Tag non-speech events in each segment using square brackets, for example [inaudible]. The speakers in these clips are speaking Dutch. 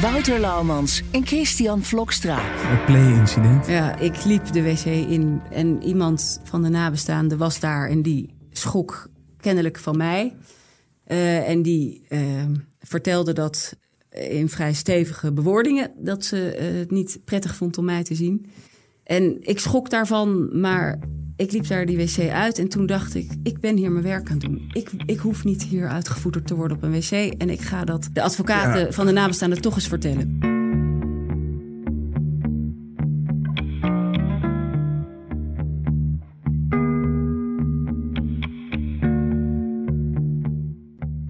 Wouter Laumans en Christian Vlokstra. Het play-incident. Ja, ik liep de wc in en iemand van de nabestaanden was daar en die schrok kennelijk van mij. Uh, en die uh, vertelde dat in vrij stevige bewoordingen dat ze uh, het niet prettig vond om mij te zien. En ik schrok daarvan, maar ik liep daar die wc uit en toen dacht ik, ik ben hier mijn werk aan het doen. Ik, ik hoef niet hier uitgevoederd te worden op een wc en ik ga dat de advocaten ja. van de nabestaanden toch eens vertellen.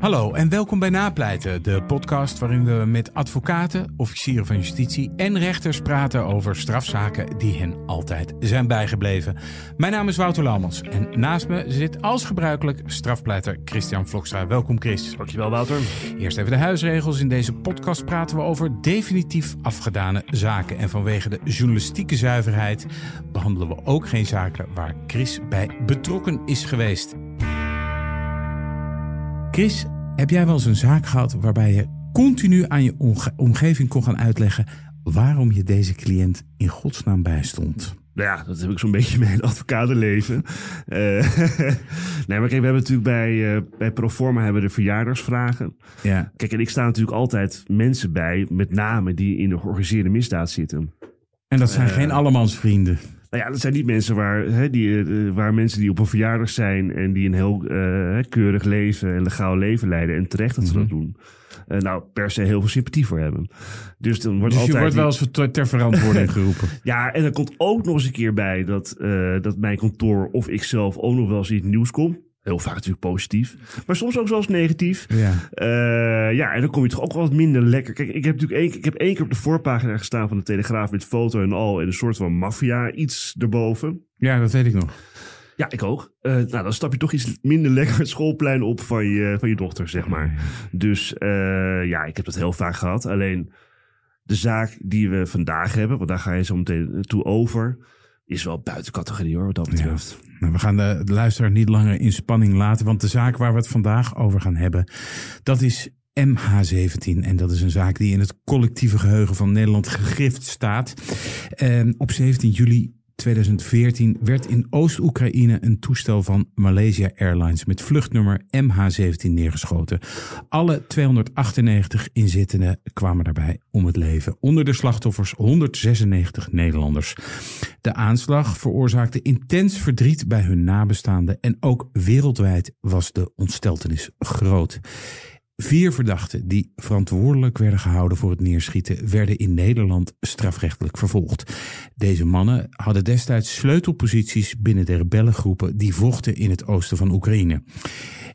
Hallo en welkom bij Napleiten, de podcast waarin we met advocaten, officieren van justitie en rechters praten over strafzaken die hen altijd zijn bijgebleven. Mijn naam is Wouter Laumans en naast me zit als gebruikelijk strafpleiter Christian Vlokstra. Welkom Chris. Dankjewel Wouter. Eerst even de huisregels. In deze podcast praten we over definitief afgedane zaken. En vanwege de journalistieke zuiverheid behandelen we ook geen zaken waar Chris bij betrokken is geweest. Chris, heb jij wel eens een zaak gehad waarbij je continu aan je omgeving kon gaan uitleggen waarom je deze cliënt in godsnaam bijstond? Nou ja, dat heb ik zo'n beetje mijn advocatenleven. Uh, [laughs] nee, maar kijk, we hebben natuurlijk bij, uh, bij Proforma hebben de verjaardagsvragen. Ja. Kijk, en ik sta natuurlijk altijd mensen bij, met name die in de georganiseerde misdaad zitten. En dat zijn uh, geen allemansvrienden. Nou ja, dat zijn niet mensen waar, hè, die, uh, waar mensen die op een verjaardag zijn en die een heel uh, keurig leven en legaal leven leiden. En terecht dat ze mm -hmm. dat doen. Uh, nou, per se heel veel sympathie voor hebben. Dus dan wordt dus altijd. Je wordt wel eens ter, ter verantwoording [laughs] geroepen. ja, en er komt ook nog eens een keer bij dat, dat mijn kantoor of ik zelf ook nog wel eens het nieuws kom. Heel vaak natuurlijk positief, maar soms ook zelfs negatief. Ja, uh, ja en dan kom je toch ook wel wat minder lekker. Kijk, ik heb natuurlijk één, ik heb één keer op de voorpagina gestaan van de Telegraaf met foto en al en een soort van maffia iets erboven. Ja, dat weet ik nog. Ja, ik ook. Uh, nou, dan stap je toch iets minder lekker het schoolplein op van je, van je dochter, zeg maar. Dus uh, ja, ik heb dat heel vaak gehad. Alleen de zaak die we vandaag hebben, want daar ga je zo meteen toe over, is wel buiten categorie hoor, wat dat betreft. Ja. Nou, we gaan de, luisteraar niet langer in spanning laten, want de zaak waar we het vandaag over gaan hebben, dat is MH17. En dat is een zaak die in het collectieve geheugen van Nederland gegrift staat. Uh, op 17 juli 2014 werd in Oost-Oekraïne een toestel van Malaysia Airlines met vluchtnummer MH17 neergeschoten. Alle 298 inzittenden kwamen daarbij om het leven. Onder de slachtoffers 196 Nederlanders. De aanslag veroorzaakte intens verdriet bij hun nabestaanden en ook wereldwijd was de ontsteltenis groot. Vier verdachten die verantwoordelijk werden gehouden voor het neerschieten werden in Nederland strafrechtelijk vervolgd. Deze mannen hadden destijds sleutelposities binnen de rebellengroepen die vochten in het oosten van Oekraïne.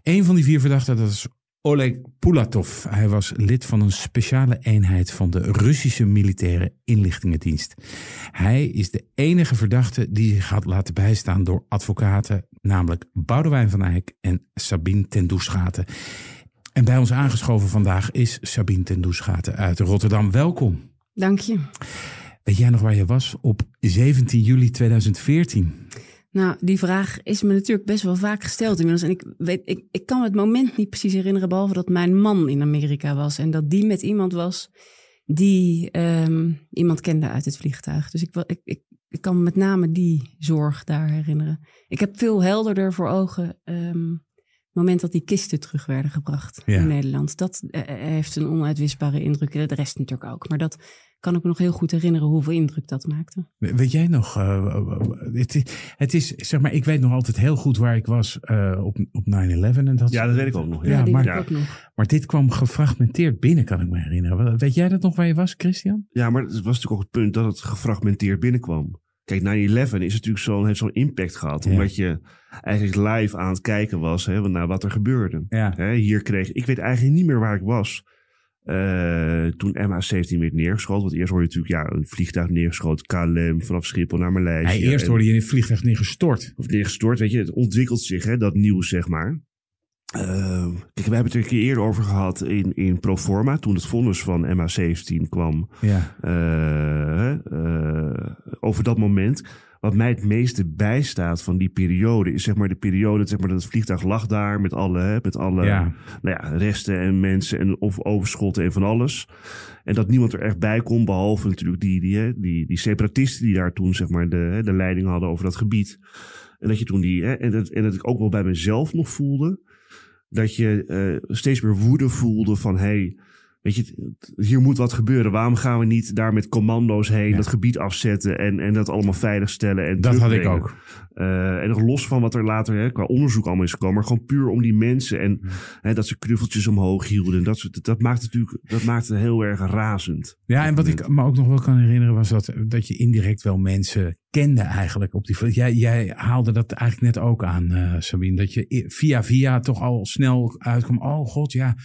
Een van die vier verdachten dat is Oleg Pulatov. Hij was lid van een speciale eenheid van de Russische militaire inlichtingendienst. Hij is de enige verdachte die zich had laten bijstaan door advocaten, namelijk Boudewijn van Eyck en Sabine ten Doeschaten. En bij ons aangeschoven vandaag is Sabine ten Doeschaten uit Rotterdam. Welkom. Dank je. Weet jij nog waar je was op 17 juli 2014? Nou, die vraag is me natuurlijk best wel vaak gesteld inmiddels. En ik, weet, ik, ik kan het moment niet precies herinneren, behalve dat mijn man in Amerika was. En dat die met iemand was die um, iemand kende uit het vliegtuig. Dus ik, ik, ik, ik kan me met name die zorg daar herinneren. Ik heb veel helderder voor ogen um, het moment dat die kisten terug werden gebracht ja. in Nederland. Dat uh, heeft een onuitwisbare indruk. De rest natuurlijk ook. Maar dat kan ik me nog heel goed herinneren hoeveel indruk dat maakte. Weet jij nog? Uh, het, het, is, zeg maar, ik weet nog altijd heel goed waar ik was uh, op, op 9-11. En dat, ja, dat weet ik ook nog. Ja, ja maar, ik ook nog. maar dit kwam gefragmenteerd binnen, kan ik me herinneren. Weet jij dat nog waar je was, Christian? Ja, maar het was natuurlijk ook het punt dat het gefragmenteerd binnenkwam. Kijk, 9-11 is natuurlijk zo'n, heeft zo'n impact gehad. Ja. Omdat je eigenlijk live aan het kijken was hè, naar wat er gebeurde. Ja. Hè, hier kreeg ik weet eigenlijk niet meer waar ik was. Eh, toen MH17 werd neergeschoten. Want eerst hoorde je natuurlijk ja, een vliegtuig neergeschoten. KLM vanaf Schiphol naar Maleisië. Eerst hoorde je in het vliegtuig neergestort. of neergestort. Weet je, het ontwikkelt zich, hè, dat nieuws, zeg maar. Eh, kijk, we hebben het er een keer eerder over gehad in, in Proforma. Toen het vonnis van MH17 kwam. Ja. eh, eh, over dat moment. Wat mij het meeste bijstaat van die periode is zeg maar de periode zeg maar, dat het vliegtuig lag daar met alle, hè, met alle Ja. nou ja, resten en mensen en of overschotten en van alles. En dat niemand er echt bij kon, behalve natuurlijk die, die, hè, die, die separatisten die daar toen zeg maar de, hè, de leiding hadden over dat gebied. En dat je toen die, hè, en, dat, en dat ik ook wel bij mezelf nog voelde, dat je eh, steeds meer woede voelde van hey, weet je, hier moet wat gebeuren. Waarom gaan we niet daar met commando's heen Ja. dat gebied afzetten en, en dat allemaal veiligstellen? En Dat had ik ook. Eh, en nog los van wat er later hè, qua onderzoek allemaal is gekomen, maar gewoon puur om die mensen en hè, dat ze knuffeltjes omhoog hielden. En dat, soort, dat maakt natuurlijk dat maakt het heel erg razend. Ja, en wat ik me ook nog wel kan herinneren was dat, dat je indirect wel mensen kende eigenlijk op die. Jij, jij haalde dat eigenlijk net ook aan, eh, Sabine. Dat je via via toch al snel uitkwam. Oh god, ja.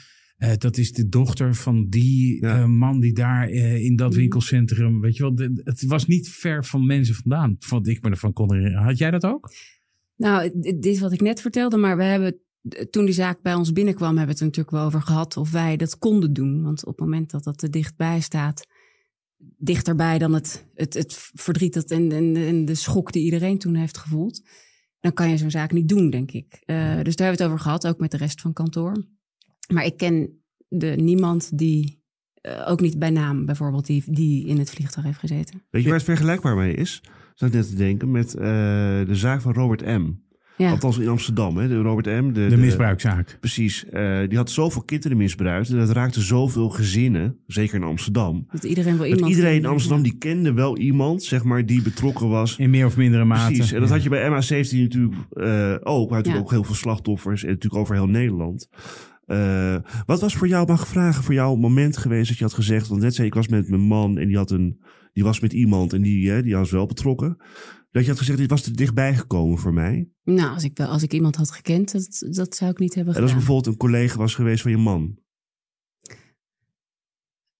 Eh, dat is de dochter van die Ja. eh, man die daar eh, in dat winkelcentrum. Weet je wel, de- het was niet ver van mensen vandaan. Wat ik me ervan kon herinneren. Had jij dat ook? Nou, dit is wat ik net vertelde, maar we hebben toen die zaak bij ons binnenkwam, hebben we het er natuurlijk wel over gehad of wij dat konden doen. Want op het moment dat dat te dichtbij staat, dichterbij dan het, het, het verdriet dat en, en, en de schok die iedereen toen heeft gevoeld, dan kan je zo'n zaak niet doen, denk ik. Eh, dus daar hebben we het over gehad, ook met de rest van kantoor. Maar ik ken de, niemand die, eh, ook niet bij naam bijvoorbeeld, die, die in het vliegtuig heeft gezeten. Weet je waar het vergelijkbaar mee is? Zou ik net te denken met eh, de zaak van Robert M. Ja. Althans in Amsterdam, hè? De Robert M. De, De misbruikzaak. Precies. eh, die had zoveel kinderen misbruikt en dat raakte zoveel gezinnen, zeker in Amsterdam. Dat iedereen wel Dat iemand iedereen in Amsterdam ja. die kende wel iemand, zeg maar, die betrokken was In meer of mindere mate. Precies, en dat Ja. had je bij MH17 natuurlijk eh, ook. Maar natuurlijk Ja. ook heel veel slachtoffers en natuurlijk over heel Nederland. Eh, wat was voor jou, mag ik vragen, voor jou een moment geweest dat je had gezegd... Want net zei ik was met mijn man en die, had een, die was met iemand en die, hè, die was wel betrokken. Dat je had gezegd, dit was er dichtbij gekomen voor mij. Nou, als ik, wel, als ik iemand had gekend, dat, dat zou ik niet hebben En als gedaan. bijvoorbeeld een collega was geweest van je man.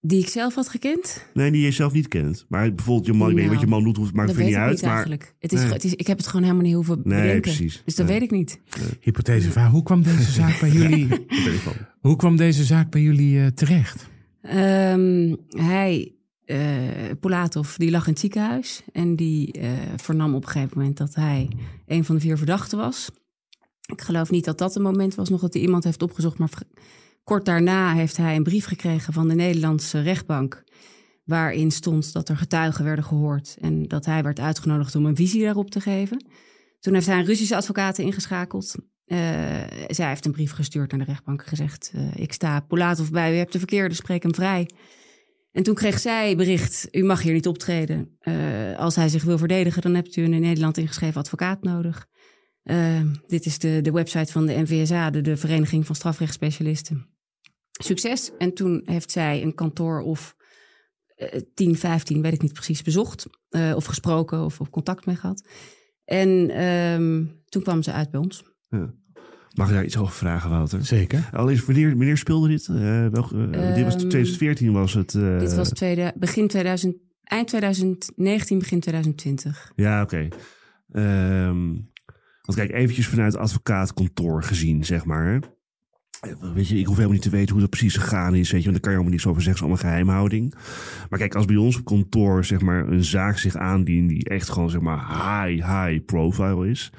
Die ik zelf had gekend? Nee, die je zelf niet kent. Maar bijvoorbeeld je man, ik weet niet wat je man doet, hoeft- maakt dat het weet niet ik uit. niet maar eigenlijk. Het is, Nee. het is, ik heb het gewoon helemaal niet hoeven Nee, bedenken. precies. Dus dat Nee. weet ik niet. Hypothese vraag. Hoe kwam deze zaak bij jullie, [laughs] hoe kwam deze zaak bij jullie eh, terecht? Ehm, hij, eh Polatov, die lag in het ziekenhuis. En die eh, vernam op een gegeven moment dat hij een van de vier verdachten was. Ik geloof niet dat dat een moment was nog dat hij iemand heeft opgezocht. Maar kort daarna heeft hij een brief gekregen van de Nederlandse rechtbank. Waarin stond dat er getuigen werden gehoord. En dat hij werd uitgenodigd om een visie daarop te geven. Toen heeft hij een Russische advocaat ingeschakeld. Eh, zij heeft een brief gestuurd naar de rechtbank gezegd: eh, Ik sta Polatov bij, u hebt de verkeerde, spreek hem vrij. En toen kreeg zij bericht: U mag hier niet optreden. Eh, als hij zich wil verdedigen, dan hebt u een in Nederland ingeschreven advocaat nodig. Eh, dit is de, de website van de NVSA, de, de Vereniging van Strafrechtsspecialisten. Succes. En toen heeft zij een kantoor of eh 10, 15, weet ik niet precies, bezocht. eh, of gesproken of, of contact mee gehad. En ehm, toen kwam ze uit bij ons. Mag ik daar iets over vragen, Wouter? Zeker. Allereerst, wanneer, wanneer speelde dit? Eh, welke, eh, dit was Ehm, 2014 was het. eh, Dit was tweede, begin 2000, eind 2019, begin 2020. Ja, oké. Ehm, want kijk, eventjes vanuit advocaatkantoor gezien, zeg maar. Weet je, ik hoef helemaal niet te weten hoe dat precies gegaan is, weet je, want daar kan je allemaal niks over zeggen, allemaal geheimhouding. Maar kijk, als bij ons op kantoor, zeg maar, een zaak zich aandient die echt gewoon, zeg maar, high, high profile is.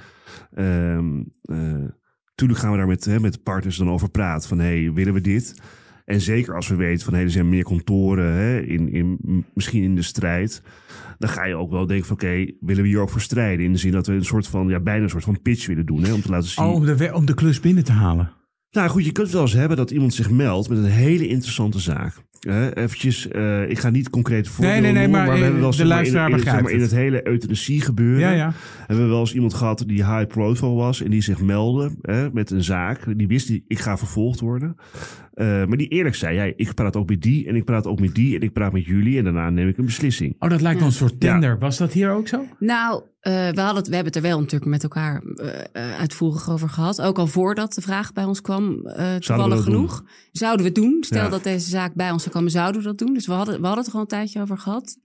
Tuurlijk gaan we daar met, hè, met partners dan over praten, van, hey, willen we dit? En zeker als we weten van, hé, er zijn meer kantoren, hè, in, in, misschien in de strijd dan ga je ook wel denken van oké, willen we hier ook voor strijden? In de zin dat we een soort van, ja, bijna een soort van pitch willen doen. Hè, om te laten zien. Oh, om de, om de klus binnen te halen. Nou goed, je kunt wel eens hebben dat iemand zich meldt met een hele interessante zaak. Hè, eventjes, eh, ik ga niet concreet voorbeelden nee, nee, noemen, maar, we hebben wel de maar, in, zeg maar, in het hele euthanasie gebeuren. Ja, ja. Hebben we wel eens iemand gehad die high profile was en die zich meldde met een zaak. Die wist, die, ik ga vervolgd worden. Eh, maar die eerlijk zei, ja, ik praat ook met die en ik praat ook met die en ik praat met jullie en daarna neem ik een beslissing. Oh, dat lijkt Ja. wel een soort tender. Was dat hier ook zo? Nou, eh, we, hadden het, we hebben het er wel natuurlijk met elkaar eh, eh, uitvoerig over gehad. Ook al voordat de vraag bij ons kwam, eh toevallig dat doen? genoeg. Zouden we het doen? Stel Ja. dat deze zaak bij ons zou komen, zouden we dat doen? Dus we hadden, we hadden het er al een tijdje over gehad.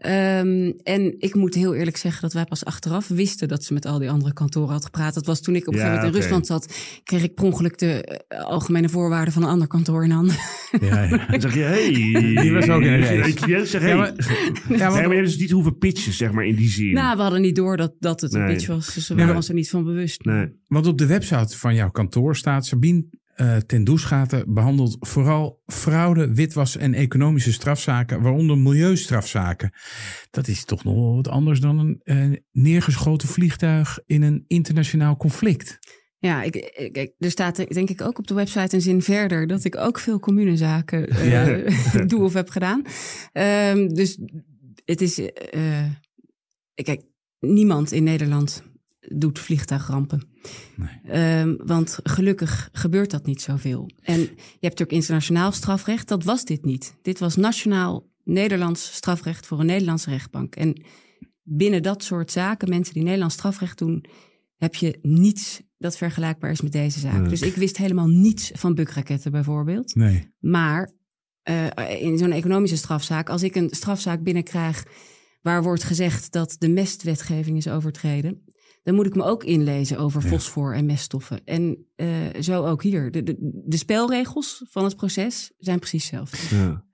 Ehm, en ik moet heel eerlijk zeggen dat wij pas achteraf wisten dat ze met al die andere kantoren had gepraat. Dat was toen ik op een Ja, gegeven moment in. Rusland zat, kreeg ik per ongeluk de eh, algemene voorwaarden van een ander kantoor in handen. Ja, ja. [laughs] Dan zeg je, hey. Die was ook in race. Een hey. Ja, maar- Ja, maar je want, hebt dus niet hoeven pitchen, zeg maar, in die zin. nou, we hadden niet door dat, dat het een pitch was. Dus we waren ons er niet van bewust. nee. want op de website van jouw kantoor staat... Sabine eh ten Doesgaten behandelt vooral fraude, witwas en economische strafzaken... waaronder milieustrafzaken. Dat is toch nog wel wat anders dan een eh, neergeschoten vliegtuig... in een internationaal conflict. Ja, ik, ik, ik- er staat denk ik ook op de website een zin verder dat ik ook veel communezaken eh, Ja. [laughs] doe of heb gedaan. Ehm, dus het is, kijk, niemand in Nederland doet vliegtuigrampen. Nee. Ehm, want gelukkig gebeurt dat niet zoveel. En je hebt natuurlijk internationaal strafrecht, dat was dit niet. Dit was nationaal Nederlands strafrecht voor een Nederlandse rechtbank. En binnen dat soort zaken, mensen die Nederlands strafrecht doen, heb je niets dat vergelijkbaar is met deze zaak. Dus ik wist helemaal niets van bukraketten bijvoorbeeld. Nee. Maar eh, in zo'n economische strafzaak, als ik een strafzaak binnenkrijg waar wordt gezegd dat de mestwetgeving is overtreden, dan moet ik me ook inlezen over Ja. fosfor en meststoffen. En eh, zo ook hier. De, de, de spelregels van het proces zijn precies hetzelfde. Ja.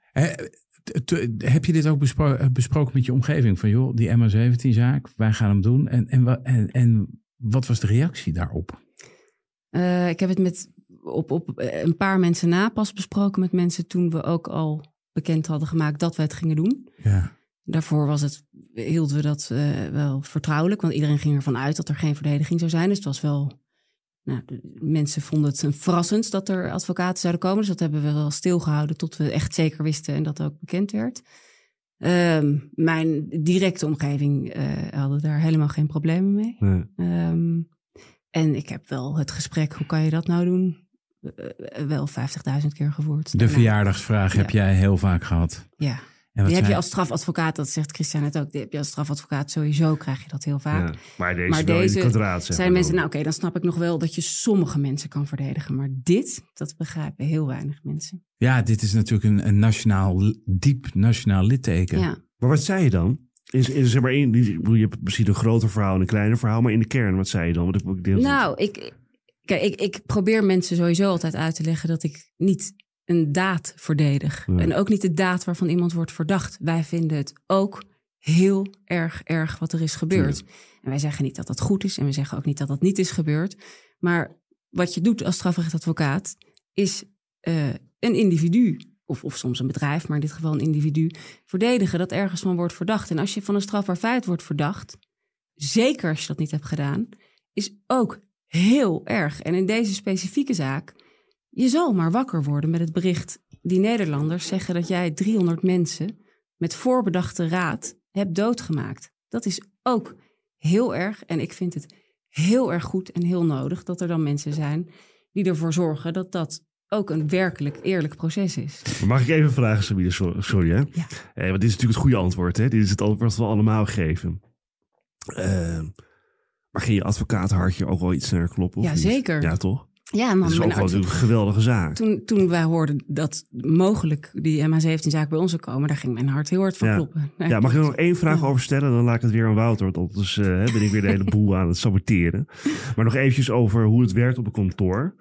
Heb je dit ook bespro- eh, besproken met je omgeving? Van joh, die MA17-zaak, wij gaan hem doen. En, en, en, en wat was de reactie daarop? Eh, ik heb het met op, op een paar mensen na pas besproken met mensen toen we ook al bekend hadden gemaakt dat we het gingen doen. Ja. Daarvoor was het, hielden we dat eh, wel vertrouwelijk, want iedereen ging ervan uit dat er geen verdediging zou zijn. Dus het was wel. Nou, mensen vonden het een verrassend dat er advocaten zouden komen. Dus dat hebben we wel stilgehouden tot we echt zeker wisten en dat ook bekend werd. Ehm, mijn directe omgeving eh hadden daar helemaal geen problemen mee. Nee. Ehm, en ik heb wel het gesprek, hoe kan je dat nou doen? Eh, wel 50.000 keer gevoerd. De Daarna. verjaardagsvraag heb jij heel vaak gehad. Ja, En wat die heb je als strafadvocaat, dat zegt Christian net ook, die heb je als strafadvocaat sowieso, krijg je dat heel vaak. Ja. Maar deze Maar wel in deze het kwadraat, zeg Zijn maar mensen, nou oké, dan snap ik nog wel dat je sommige mensen kan verdedigen. Maar dit, dat begrijpen heel weinig mensen. Ja, dit is natuurlijk een, een nationaal, diep nationaal litteken. Ja, Maar wat zei je dan? Is, is er maar bedoel, je hebt misschien een groter verhaal en een kleiner verhaal, maar in de kern, wat zei je dan? Want ik, Nou, ik, kijk, ik, ik probeer mensen sowieso altijd uit te leggen dat ik niet een daad verdedig. Nee. En ook niet de daad waarvan iemand wordt verdacht. Wij vinden het ook heel erg erg wat er is gebeurd. En wij zeggen niet dat dat goed is en we zeggen ook niet dat dat niet is gebeurd. Maar wat je doet als strafrechtadvocaat is eh, een individu, of, of soms een bedrijf, maar in dit geval een individu, verdedigen dat ergens van wordt verdacht. En als je van een strafbaar feit wordt verdacht, zeker als je dat niet hebt gedaan, is ook heel erg. En in deze specifieke zaak, je zal maar wakker worden met het bericht die Nederlanders zeggen dat jij 300 mensen met voorbedachte raad hebt doodgemaakt. Dat is ook heel erg. En ik vind het heel erg goed en heel nodig dat er dan mensen zijn die ervoor zorgen dat dat ook een werkelijk eerlijk proces is. Mag ik even vragen, Sabine? Sorry, hè? Ja. Eh, want dit is natuurlijk het goede antwoord. Hè? Dit is het antwoord dat we allemaal geven. Eh, maar ging je advocatenhartje ook wel iets sneller kloppen? Of Ja, niet? zeker. Ja, toch? Ja, Dat man, is ook wel een geweldige zaak. toen, toen wij hoorden dat mogelijk die MH17-zaak bij ons zou komen, daar ging mijn hart heel hard van Ja. kloppen. Ja, mag ik er nog één vraag Ja. over stellen? Dan laat ik het weer aan Wouter, want anders eh, ben ik weer de hele boel aan het saboteren. Maar nog eventjes over hoe het werkt op een kantoor.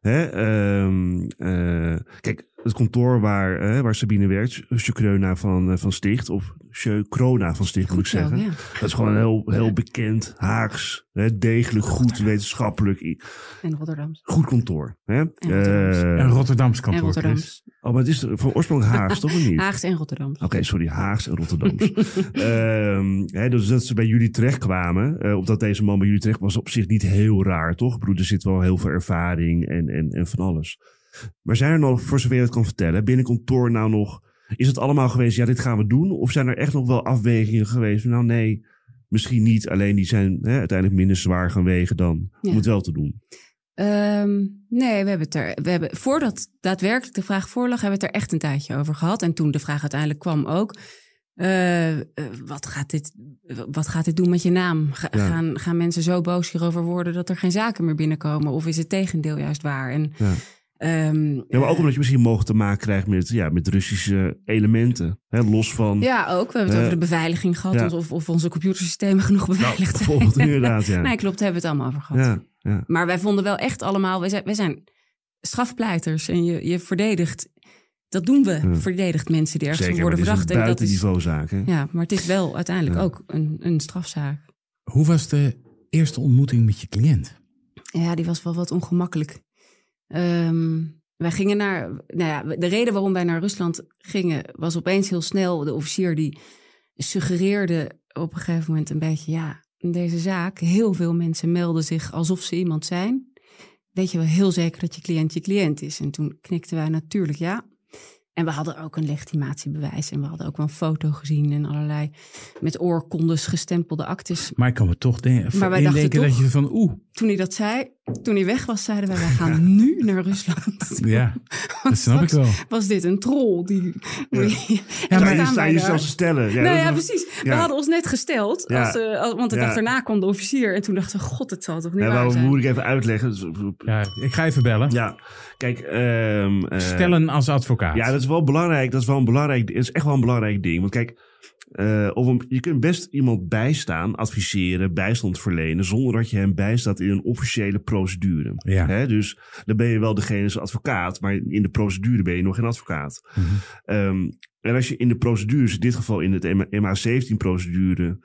Hè, ehm, eh, kijk, het kantoor waar, eh, waar Sabine werkt, Sjeukrona van, eh, van Sticht, of Sjeukrona van Sticht moet ik zeggen. ja. Dat is gewoon een heel, heel bekend, Haags, hè, degelijk, goed wetenschappelijk, En Rotterdams. goed kantoor. Hè? Rotterdams. Eh, Een Rotterdams En kantoor, Chris. Rotterdams. oh, maar het is van oorsprong Haags, toch of niet? Haags en Rotterdams. Oké, sorry, Haags en Rotterdams. [laughs] Ehm, hè, dus dat ze bij jullie terechtkwamen, eh of dat deze man bij jullie terecht was op zich niet heel raar, toch? Ik bedoel, er zit wel heel veel ervaring en, en, en van alles. Maar zijn er nog, voor zover je het kan vertellen, binnen kantoor nou nog, is het allemaal geweest, ja, dit gaan we doen? Of zijn er echt nog wel afwegingen geweest? Nou, nee, misschien niet, alleen die zijn hè, uiteindelijk minder zwaar gaan wegen dan om het wel te doen. Ehm, nee, we hebben het er. We hebben, voordat daadwerkelijk de vraag voorlag, hebben we het er echt een tijdje over gehad. En toen de vraag uiteindelijk kwam ook. eh, eh, wat, gaat dit, wat gaat dit doen met je naam? Ga- Ja. gaan, gaan mensen zo boos hierover worden dat er geen zaken meer binnenkomen? Of is het tegendeel juist waar? En, Ja. Ehm, Ja, maar ook omdat je misschien mogelijk te maken krijgt met, ja, met Russische elementen. Hè, los van... Ja, ook. We hebben het Eh, over de beveiliging gehad. ja. Of, of onze computersystemen genoeg Nou, beveiligd zijn. bijvoorbeeld [laughs] inderdaad, ja. Nee, klopt. Daar hebben we het allemaal over gehad. ja, ja. Maar wij vonden wel echt allemaal... Wij zijn, wij zijn strafpleiters. En je, je verdedigt... Dat doen we. Ja. Verdedigt mensen die ergens Zeker, maar worden een verdacht. En dat is, buitenniveauzaak. hè? ja, maar het is wel uiteindelijk Ja. ook een, een strafzaak. Hoe was de eerste ontmoeting met je cliënt? Ja, die was wel wat ongemakkelijk. Ehm, wij gingen naar... Nou ja, de reden waarom wij naar Rusland gingen... was opeens heel snel de officier die suggereerde op een gegeven moment een beetje... ja, in deze zaak, heel veel mensen melden zich alsof ze iemand zijn. Weet je wel heel zeker dat je cliënt je cliënt is? En toen knikten wij natuurlijk ja. En we hadden ook een legitimatiebewijs. En we hadden ook wel een foto gezien en allerlei met oorkondes gestempelde actes. Maar ik kan me toch de- Maar wij dachten indenken dat toch- je van oeh, Toen hij dat zei, toen hij weg was, zeiden wij, wij gaan [laughs] nu naar Rusland. [laughs] ja, [laughs] dat snap ik wel. Was dit een troll? Die... Ja, maar- Sta je- sta je te stellen. Ja, nou dat ja, precies. We ja. hadden ons net gesteld. Ja. Als, eh, als- want de Ja. dag daarna kwam de officier. En toen dachten we, god, het zal toch niet Ja, waar maar zijn. moet ik even uitleggen. Ja, ik ga even bellen. Ja, kijk. ehm, eh, Stellen als advocaat. Ja, dat is wel belangrijk. Dat is wel een belangrijk. Het is echt wel een belangrijk ding. Want kijk, eh, of een- je kunt best iemand bijstaan, adviseren, bijstand verlenen, zonder dat je hem bijstaat in een officiële procedure. Ja. Hè, dus dan ben je wel degene als advocaat, maar in de procedure ben je nog geen advocaat. Mhm. Ehm, en als je in de procedures, in dit geval in het MA17-procedure,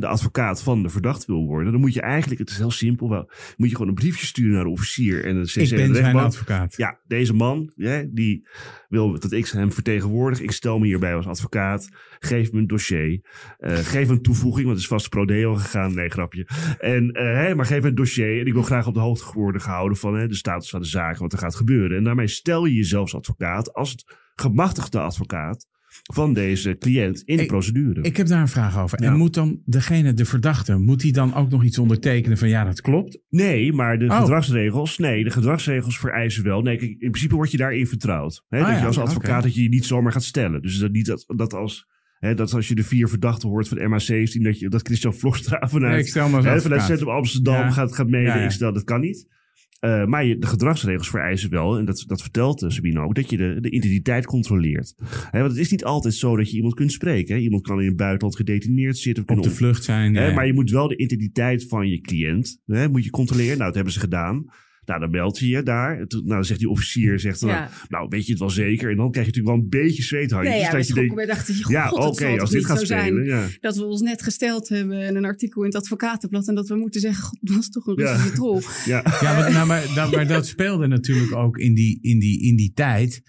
de advocaat van de verdachte wil worden, dan moet je eigenlijk, het is heel simpel, wel, moet je gewoon een briefje sturen naar de officier en de CC ik ben zijn advocaat. Ja, deze man, ja, die wil dat ik hem vertegenwoordig. Ik stel me hierbij als advocaat. Geef me een dossier. Eh, geef een toevoeging, want het is vast prodeo gegaan. Nee, grapje. En, eh, hè, maar geef een dossier. En ik wil graag op de hoogte worden gehouden van hè, de status van de zaak, wat er gaat gebeuren. En daarmee stel je jezelf als advocaat, als het gemachtigde advocaat van deze cliënt in de Ik- procedure. Ik heb daar een vraag over. Ja. En moet dan degene, de verdachte, moet hij dan ook nog iets ondertekenen van ja, dat klopt? Nee, maar de Oh. gedragsregels, nee, de gedragsregels vereisen wel. Nee, kijk, in principe word je daarin vertrouwd. Hè, Ah, dat ja, je als advocaat dat je je niet zomaar gaat stellen. Dus dat niet dat, dat als, dat als je de vier verdachten hoort van MA17, dat je dat Christian Vlogstra vanuit, Nee, ik stel vanuit. Centrum Amsterdam Ja. gaat, gaat mede. Ja, stel dat kan niet. Eh, maar je, de gedragsregels vereisen wel, en dat, dat vertelt uh, Sabine ook, dat je de, de identiteit controleert. Hè, want het is niet altijd zo dat je iemand kunt spreken. Iemand kan in het buitenland gedetineerd zitten. of Op de vlucht zijn. Ja. maar je moet wel de identiteit van je cliënt, hè, moet je controleren. Nou, dat hebben ze gedaan. Nou, dan meld je je daar. Nou, dan zegt die officier, zegt dan, Ja. nou, weet je het wel zeker? En dan krijg je natuurlijk wel een beetje zweethandjes. Nee, ja, dat je denkt, god, ja, oké, als dit gaat spelen. zijn Ja. dat we ons net gesteld hebben en een artikel in het advocatenblad en dat we moeten zeggen, god, dat is toch een Ja. Russische troll. [laughs] Ja. Ja, maar, nou, maar, dat, maar dat speelde natuurlijk ook in die, in die, in die tijd.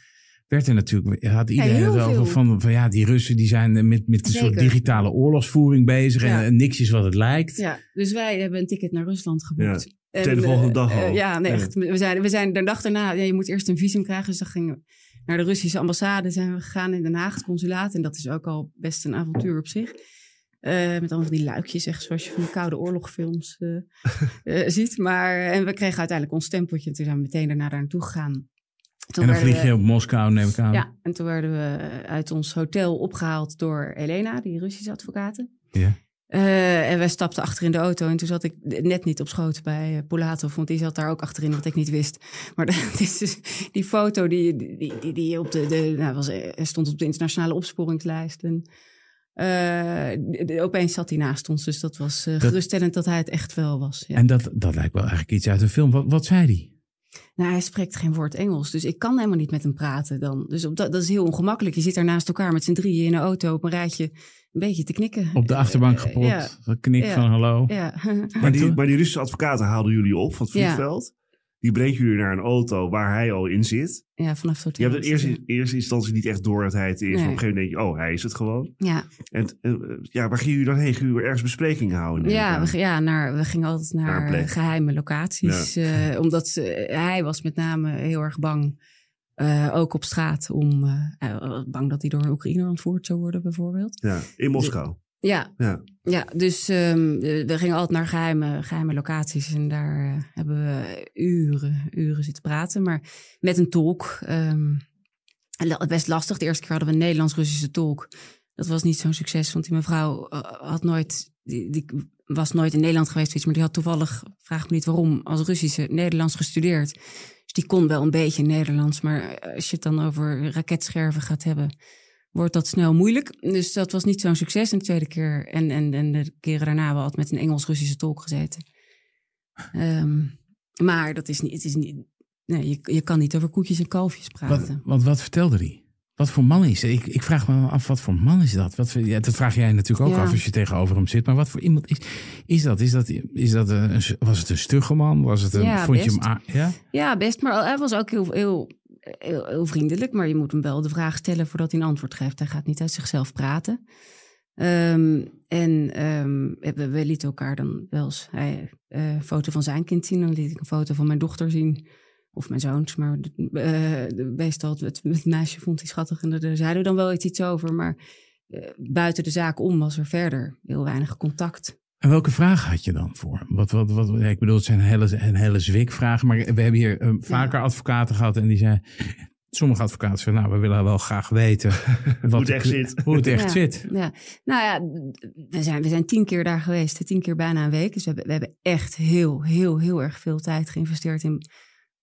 Werd er natuurlijk, had iedereen heel het over veel. van, van ja, die Russen die zijn met, met een soort digitale oorlogsvoering bezig Ja. en, en niks is wat het lijkt. Ja, dus wij hebben een ticket naar Rusland geboekt. En, de volgende eh, dag al. eh, ja, nee, echt. We zijn, we zijn de dag daarna, ja, je moet eerst een visum krijgen. Dus dan gingen we naar de Russische ambassade zijn we gegaan in Den Haag, het consulaat. En dat is ook al best een avontuur op zich. Eh, met allemaal van die luikjes, echt zoals je van die koude oorlogfilms eh, [laughs] ziet. Maar, en we kregen uiteindelijk ons stempeltje. En toen zijn we meteen daarna daar naartoe gegaan. Toen En dan vlieg we- je op Moskou, neem ik aan. Ja, en toen werden we uit ons hotel opgehaald door Elena, die Russische advocaten. Ja. Eh, en wij stapten achter in de auto. En toen zat ik net niet op schoot bij eh, Polatov. Want die zat daar ook achterin, wat ik niet wist. Maar [laughs] dat is dus die foto die, die, die, die op de, de nou, was, eh, stond op de internationale opsporingslijst. En de- opeens zat hij naast ons. Dus dat was Dat- geruststellend dat hij het echt wel was. Ja. En dat, dat lijkt wel eigenlijk iets uit een film. Wat, wat zei hij? Nou, hij spreekt geen woord Engels, dus ik kan helemaal niet met hem praten dan. Dus op dat, dat is heel ongemakkelijk. Je zit daar naast elkaar met z'n drieën in een auto op een rijtje een beetje te knikken. Op de achterbank Eh, gepot, Ja, knik Ja. van hallo. ja. Maar, die, maar die Russische advocaten haalden jullie op van het Ja. vliegveld. Die brengt jullie naar een auto waar hij al in zit. ja vanaf het Je hebt in eerste, eerste instantie niet echt door dat hij het is. Maar Nee. op een gegeven moment denk je, oh, hij is het gewoon. Ja, En eh, ja, waar gingen jullie dan heen? Gingen jullie ergens besprekingen houden? ja, we, ja naar, we gingen altijd Naar eh, geheime locaties. eh, omdat ze, hij was met name heel erg bang, eh, ook op straat, om eh, was bang dat hij door een Oekraïner ontvoerd zou worden bijvoorbeeld. Ja, in Moskou. Ja, Ja. ja dus ehm, we gingen altijd naar geheime, geheime locaties. En daar eh, hebben we uren, uren zitten praten. Maar met een tolk. la- best lastig. De eerste keer hadden we een Nederlands-Russische tolk. Dat was niet zo'n succes, want die mevrouw eh, had nooit, die, die was nooit in Nederland geweest, iets, maar die had toevallig, vraag me niet waarom, als Russische Nederlands gestudeerd. Dus die kon wel een beetje Nederlands, maar eh, als je het dan over raketscherven gaat hebben, wordt dat snel moeilijk. Dus dat was niet zo'n succes. En de tweede keer, en, en, en de keren daarna, hebben we altijd met een Engels-Russische tolk gezeten. Ehm, maar dat is niet, het is niet, nee, je, je kan niet over koetjes en kalfjes praten. Wat, want wat vertelde hij? Wat voor man is? Ik, ik vraag me af, wat voor man is dat? Wat, ja, dat vraag jij natuurlijk ook Ja. af als je tegenover hem zit. Maar wat voor iemand is, is dat? Is dat, is dat een, was het een stugge man? Was het een, Ja, vond je hem ja? Ja, best. Maar hij was ook heel, heel, heel, heel vriendelijk. Maar je moet hem wel de vraag stellen voordat hij een antwoord geeft. Hij gaat niet uit zichzelf praten. Ehm, en we, we lieten elkaar dan wel eens hij, eh, een foto van zijn kind zien. Dan liet ik een foto van mijn dochter zien. Of mijn zoons. Maar eh, de- meestal het, het meisje vond hij schattig. En daar zeiden we dan wel iets, iets over. Maar eh, buiten de zaak om was er verder heel weinig contact. En welke vragen had je dan voor? Wat, wat, wat, ik bedoel, het zijn hele, een hele zwik vragen. Maar we hebben hier eh, vaker advocaten gehad. En die zeiden, sommige advocaten zeiden, nou, we willen wel graag weten. [laughs] wat het de- echt zit. Hoe het echt ja, zit. Ja. Nou ja, we zijn, we zijn tien keer daar geweest, tien keer bijna een week. Dus we hebben, we hebben echt heel, heel, heel erg veel tijd geïnvesteerd in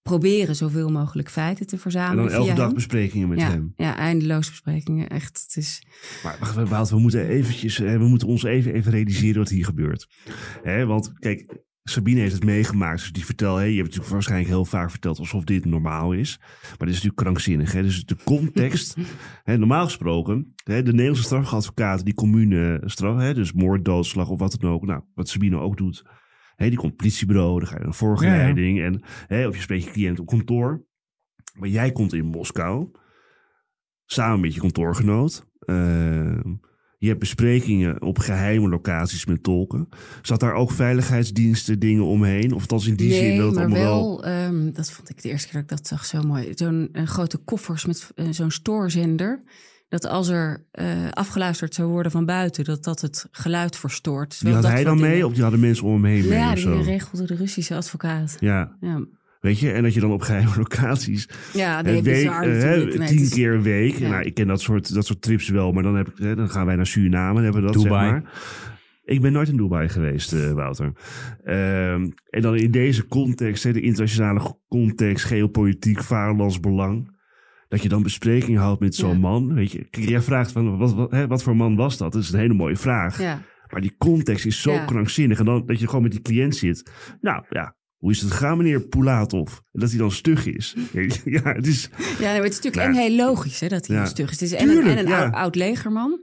proberen zoveel mogelijk feiten te En verzamelen. dan elke dag hem. besprekingen met ja, hem. ja, eindeloos besprekingen. Echt, het is... Maar wacht, Wout, we moeten eventjes, eh, we moeten ons even, even realiseren wat hier gebeurt. Hè, want kijk, Sabine heeft het meegemaakt. Dus die vertelt, hè, je hebt het natuurlijk waarschijnlijk heel vaak verteld alsof dit normaal is. Maar dit is natuurlijk krankzinnig. Hè? Dus de context, [laughs] hè, normaal gesproken, hè, de Nederlandse strafadvocaten die commune straf, hè, dus moord, doodslag of wat dan ook. Nou, wat Sabine ook doet. Hè, die komt politiebureau, dan ga je naar een voorgeleiding. En, hè, of je spreekt je cliënt op kantoor. Maar jij komt in Moskou, samen met je kantoorgenoot. Eh, je hebt besprekingen op geheime locaties met tolken. Zat daar ook veiligheidsdiensten dingen omheen? Of althans in die nee, zin dat maar allemaal wel... wel, ehm, dat vond ik de eerste keer dat ik dat zag zo mooi. Zo'n eh, grote koffers met eh, zo'n stoorzender. Dat als er eh, afgeluisterd zou worden van buiten, dat dat het geluid verstoort. Dus Die had dat hij dan mee of die hadden mensen om hem heen mee Ja, die zo? regelde de Russische advocaat. Ja, Ja, weet je? En dat je dan op geheime [laughs] locaties ja een nee, week, bizar eh, hè, tien keer een week. Ja. Nou, ik ken dat soort, dat soort trips wel, maar dan, heb ik, hè, dan gaan wij naar Suriname. Dan hebben we dat, Dubai. zeg maar. Ik ben nooit in Dubai geweest, eh, Wouter. Ehm, en dan in deze context, hè, de internationale context, geopolitiek, vaderlandsbelang. Dat je dan besprekingen houdt met zo'n Ja. man. Weet je, jij vraagt van wat, wat, hè, wat voor man was dat? Dat is een hele mooie vraag. Ja, Maar die context is zo Ja. krankzinnig. En dan dat je gewoon met die cliënt zit. Nou ja, hoe is het gegaan, meneer Poulatov? En dat hij dan stug is. [laughs] ja, het is. ja nee, het is natuurlijk Nou, en heel logisch hè, dat hij stug is. Het is en een, en een oud, oud legerman.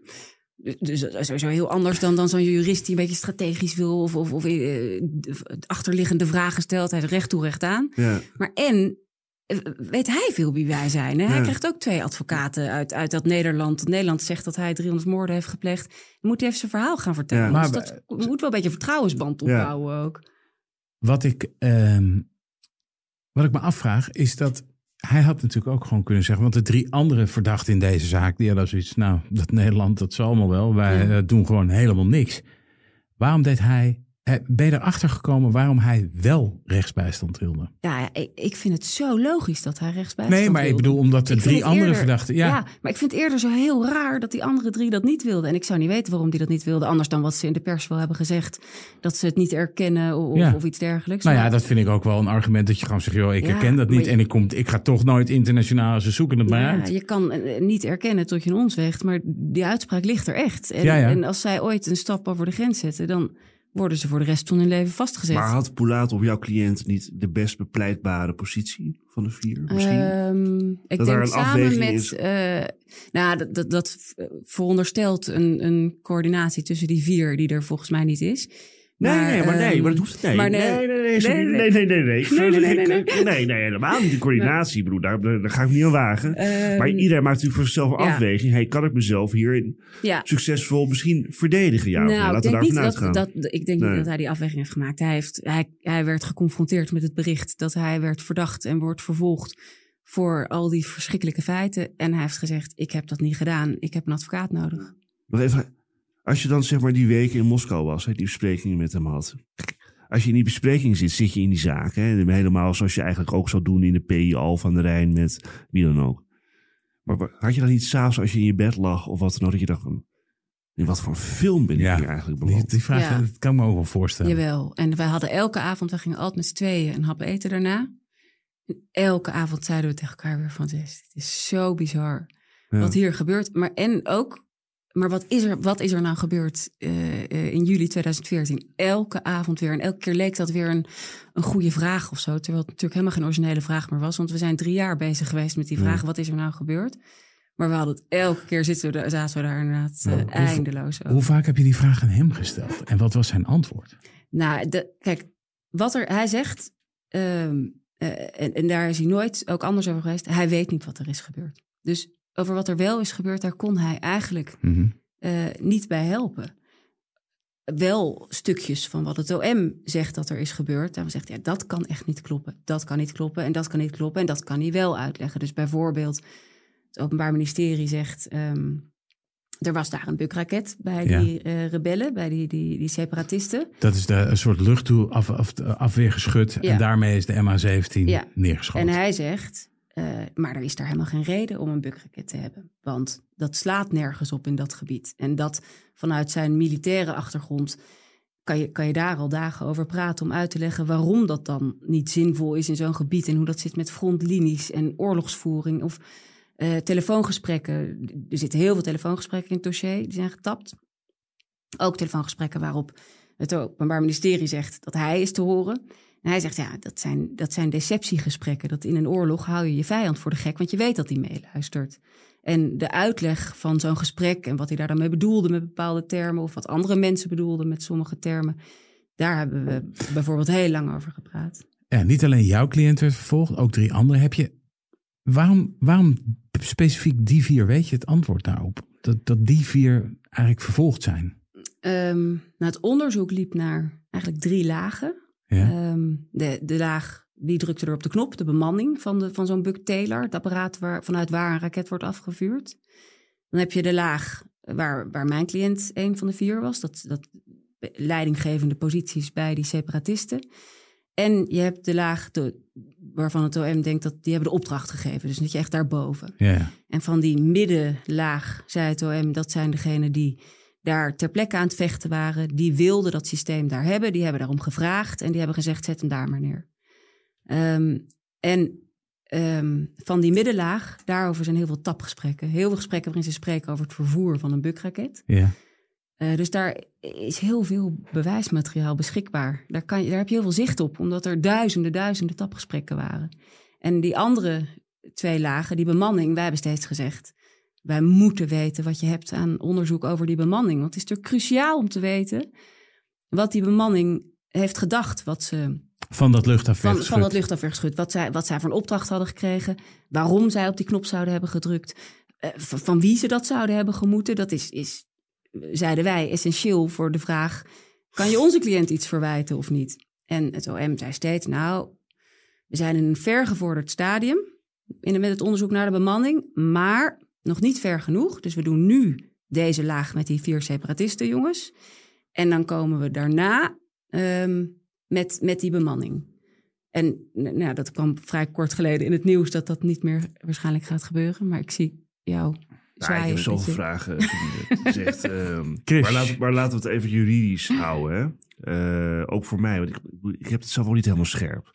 Dus- is sowieso heel anders dan, dan zo'n jurist die een beetje strategisch wil... of, of, of eh, de achterliggende vragen stelt. Hij is recht toe, recht aan. Ja, Maar en eh, weet hij veel wie wij zijn. Hè? Hij Ja. krijgt ook twee advocaten uit, uit dat Nederland. Nederland zegt dat hij 300 moorden heeft gepleegd. Dan moet hij even zijn verhaal gaan vertellen. Ja. Dus dat moet wel een beetje een vertrouwensband Ja. opbouwen ook. Wat ik, ehm, wat ik me afvraag is dat hij had natuurlijk ook gewoon kunnen zeggen, want de drie andere verdachten in deze zaak, die hadden zoiets, nou, dat Nederland, dat zal allemaal wel, wij eh, doen gewoon helemaal niks. Waarom deed hij, eh, ben je erachter gekomen waarom hij wel rechtsbijstand wilde? Ja, ja, ik, ik vind het zo logisch dat hij rechtsbij Nee, maar ik bedoel omdat de drie andere eerder- verdachten, ja, Ja. maar ik vind het eerder zo heel raar dat die andere drie dat niet wilden. En ik zou niet weten waarom die dat niet wilden. Anders dan wat ze in de pers wel hebben gezegd. Dat ze het niet erkennen of, Ja. of iets dergelijks. Nou ja, Maar- dat vind ik ook wel een argument dat je gewoon zegt, joh, ik Ja, herken dat niet je- en ik, kom, ik ga toch nooit internationaal, ze zoeken het maar Ja, uit. je kan eh, niet erkennen tot je in ons weegt, maar die uitspraak ligt er echt. En, Ja, ja. en als zij ooit een stap over de grens zetten, dan worden ze voor de rest van hun leven vastgezet. maar had Poulatov, jouw cliënt, niet de best bepleitbare positie van de vier? Misschien? Ehm, ik Dat denk een samen met. is. eh, nou, dat, dat, dat veronderstelt een, een coördinatie tussen die vier, die er volgens mij niet is. Nee, nee, maar nee, ehm, maar dat hoeft nee. maar nee, nee. nee, nee. Nee, nee, nee, nee, nee, Nee, nee, nee, nee, nee. nee, nee, helemaal niet. De coördinatie, broer, daar, daar ga ik niet aan wagen. ehm, maar iedereen maakt natuurlijk voor zichzelf een afweging. Hey, kan ik mezelf hierin succesvol misschien verdedigen? Ja, nou, laten we ik denk, daarvan niet dat, uitgaan. dat, ik denk Nee. niet dat hij die afweging heeft gemaakt. Hij, heeft, hij, hij werd geconfronteerd met het bericht dat hij werd verdacht en wordt vervolgd voor al die verschrikkelijke feiten. En hij heeft gezegd: Ik heb dat niet gedaan, ik heb een advocaat nodig. Nog even, Als je dan zeg maar die weken in Moskou was, hè, die besprekingen met hem had. Als je in die bespreking zit, zit je in die zaak. Hè, helemaal zoals je eigenlijk ook zou doen in de PI Al van de Rijn met wie dan ook. Maar had je dan niet s'avonds als je in je bed lag of wat dan ook, dat je dacht van... In wat voor een film ben ik Ja, hier eigenlijk beland? die vraag Ja. dat kan ik me ook wel voorstellen. Jawel. En wij hadden elke avond, we gingen altijd met z'n tweeën een hap eten daarna. En elke avond zeiden we tegen elkaar weer van, het is, het is zo bizar Ja. wat hier gebeurt. Maar en ook, maar wat is er, wat is er nou gebeurd eh, eh, in juli 2014? Elke avond weer. En elke keer leek dat weer een, een goede vraag of zo. Terwijl het natuurlijk helemaal geen originele vraag meer was. Want we zijn drie jaar bezig geweest met die vraag, wat is er nou gebeurd? Maar we hadden het elke keer zitten we daar, zaten we daar inderdaad eh, Nou, eindeloos over. Hoe vaak heb je die vraag aan hem gesteld? En wat was zijn antwoord? Nou, de, kijk, wat er, hij zegt, ehm, eh, en, en daar is hij nooit ook anders over geweest, hij weet niet wat er is gebeurd. Dus over wat er wel is gebeurd, daar kon hij eigenlijk Mhm. eh, niet bij helpen. Wel stukjes van wat het OM zegt dat er is gebeurd. Daarom zegt hij, ja, dat kan echt niet kloppen. Dat kan niet kloppen en dat kan niet kloppen en dat kan hij wel uitleggen. Dus bijvoorbeeld, het Openbaar Ministerie zegt... ehm, er was daar een bukraket bij Ja. die eh, rebellen, bij die, die, die separatisten. Dat is de, een soort luchtdoel af, af, afweergeschut. Ja. En daarmee is de MH17 Ja. neergeschoten. En hij zegt, eh, maar er is daar helemaal geen reden om een bukraket te hebben. Want dat slaat nergens op in dat gebied. En dat vanuit zijn militaire achtergrond kan je, kan je daar al dagen over praten om uit te leggen waarom dat dan niet zinvol is in zo'n gebied en hoe dat zit met frontlinies en oorlogsvoering of eh, telefoongesprekken. Er zitten heel veel telefoongesprekken in het dossier, die zijn getapt. Ook telefoongesprekken waarop het Openbaar Ministerie zegt dat hij is te horen. En hij zegt, ja, dat zijn, dat zijn deceptiegesprekken. Dat in een oorlog hou je je vijand voor de gek, want je weet dat hij meeluistert. En de uitleg van zo'n gesprek en wat hij daar dan mee bedoelde met bepaalde termen... of wat andere mensen bedoelden met sommige termen... daar hebben we bijvoorbeeld heel lang over gepraat. Ja, niet alleen jouw cliënt werd vervolgd, ook drie anderen. Heb je, waarom, waarom specifiek die vier? Weet je het antwoord daarop? Dat, dat die vier eigenlijk vervolgd zijn? Nou, het onderzoek liep naar eigenlijk drie lagen. Ja? Ehm, de, de laag, wie drukte er op de knop? De bemanning van, de, van zo'n Buck Taylor. Het apparaat waar, vanuit waar een raket wordt afgevuurd. Dan heb je de laag waar, waar mijn cliënt een van de vier was. Dat, dat leidinggevende posities bij die separatisten. En je hebt de laag de, waarvan het OM denkt dat die hebben de opdracht gegeven. Dus dat je echt daarboven. ja. En van die middenlaag, zei het OM, dat zijn degenen die daar ter plekke aan het vechten waren. Die wilden dat systeem daar hebben. Die hebben daarom gevraagd en die hebben gezegd, zet hem daar maar neer. Ehm, en ehm, van die middenlaag, daarover zijn heel veel tapgesprekken. Heel veel gesprekken waarin ze spreken over het vervoer van een bukraket. ja. Eh, dus daar is heel veel bewijsmateriaal beschikbaar. Daar, kan je, daar heb je heel veel zicht op, omdat er duizenden, duizenden tapgesprekken waren. En die andere twee lagen, die bemanning, wij hebben steeds gezegd... wij moeten weten wat je hebt aan onderzoek over die bemanning. Want het is natuurlijk cruciaal om te weten wat die bemanning heeft gedacht. Wat ze Van dat luchtafweergeschut. van dat luchtafweergeschut. Wat zij, wat zij voor een opdracht hadden gekregen. Waarom zij op die knop zouden hebben gedrukt. eh, van, van wie ze dat zouden hebben gemoeten. Dat is, is, zeiden wij, essentieel voor de vraag... kan je onze cliënt iets verwijten of niet? En het OM zei steeds, nou... we zijn in een vergevorderd stadium... In, met het onderzoek naar de bemanning... maar nog niet ver genoeg. Dus we doen nu deze laag met die vier separatisten, jongens. En dan komen we daarna... ehm, met, met die bemanning. En nou, dat kwam vrij kort geleden in het nieuws dat dat niet meer waarschijnlijk gaat gebeuren. Maar ik zie jou Nou, ik heb zoveel vragen. Zegt, [laughs] ehm, Chris. maar, laten, maar laten we het even juridisch houden. Hè? Eh, ook voor mij, want ik, ik heb het zelf ook niet helemaal scherp.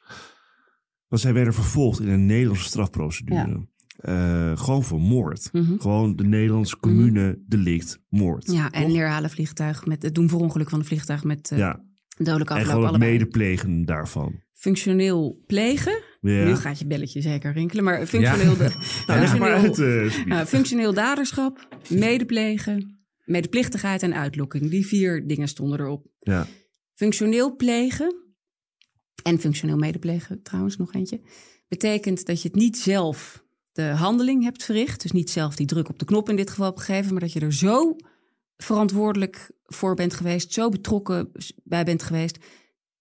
Want zij werden vervolgd in een Nederlandse strafprocedure. Eh, gewoon voor moord. Mhm. Gewoon de Nederlandse commune delict moord. Ja, en neerhalen vliegtuig met het doen voor ongeluk van een vliegtuig met eh ja. dodelijke En afloop. gewoon het medeplegen daarvan. Functioneel plegen. Ja. Nu gaat je belletje zeker rinkelen, maar functioneel, de, [laughs] Nou, functioneel, uit. eh, nou, functioneel daderschap, medeplegen, medeplichtigheid en uitlokking. Die vier dingen stonden erop. ja. Functioneel plegen en functioneel medeplegen trouwens nog eentje, betekent dat je het niet zelf de handeling hebt verricht, dus niet zelf die druk op de knop in dit geval hebt gegeven, maar dat je er zo verantwoordelijk voor bent geweest, zo betrokken bij bent geweest,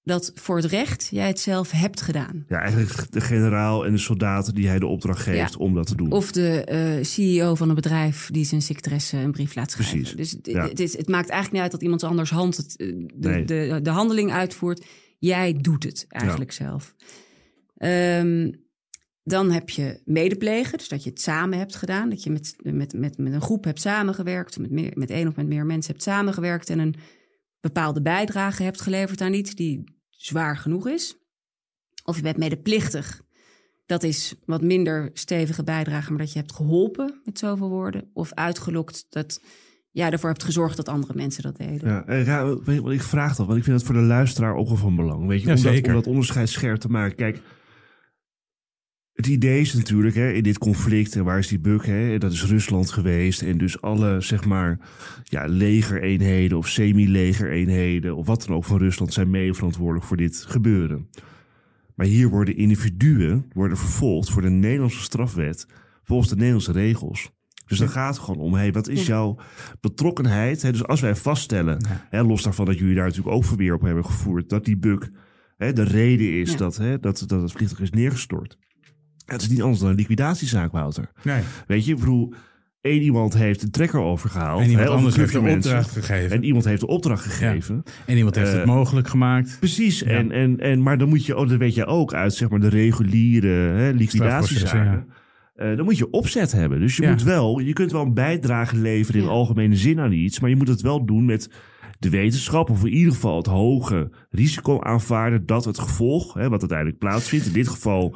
dat voor het recht jij het zelf hebt gedaan. Ja, eigenlijk de generaal en de soldaten die hij de opdracht geeft Ja. om dat te doen. Of de eh, CEO van een bedrijf die zijn secretaresse een brief laat schrijven. Precies, Dus het, ja. het, is, het maakt eigenlijk niet uit dat iemand anders hand het, eh, de, Nee. de, de handeling uitvoert. Jij doet het eigenlijk zelf. Ehm, dan heb je medepleger, dus dat je het samen hebt gedaan. Dat je met, met, met, met een groep hebt samengewerkt, met, meer, met één of met meer mensen hebt samengewerkt en een bepaalde bijdrage hebt geleverd aan iets die zwaar genoeg is. Of je bent medeplichtig. Dat is wat minder stevige bijdrage, maar dat je hebt geholpen met zoveel woorden. Of uitgelokt dat ja, ervoor hebt gezorgd dat andere mensen dat deden. Ja, en wat ik vraag dat, want ik vind het voor de luisteraar ook wel van belang. Weet je, Ja, om, dat, om dat onderscheid scherp te maken. Kijk, het idee is natuurlijk hè, in dit conflict, en waar is die buk? Hè, dat is Rusland geweest. En dus alle, zeg maar, ja, legereenheden of semi-legereenheden of wat dan ook van Rusland zijn mee verantwoordelijk voor dit gebeuren. Maar hier worden individuen worden vervolgd voor de Nederlandse strafwet volgens de Nederlandse regels. Dus dan gaat het gewoon om, hey, wat is jouw betrokkenheid? Hè, dus als wij vaststellen, hè, los daarvan dat jullie daar natuurlijk ook verweer op hebben gevoerd, dat die buk hè, de reden is Ja. dat, hè, dat, dat het vliegtuig is neergestort. Het is niet anders dan een liquidatiezaak, Wouter. Nee. Weet je, ik bedoel, één iemand heeft een trekker overgehaald. En iemand anders een heeft de opdracht gegeven. En iemand heeft de opdracht gegeven. En iemand heeft Eh, het mogelijk gemaakt. Precies, en, en, en, maar dan moet je, oh, dat weet je ook uit zeg maar, de reguliere hè, liquidatiezaken. Eh, dan moet je opzet hebben. Dus je Ja. moet wel, je kunt wel een bijdrage leveren in Ja. algemene zin aan iets, maar je moet het wel doen met de wetenschap, of in ieder geval het hoge risico aanvaarden dat het gevolg, hè, wat uiteindelijk plaatsvindt, in dit geval,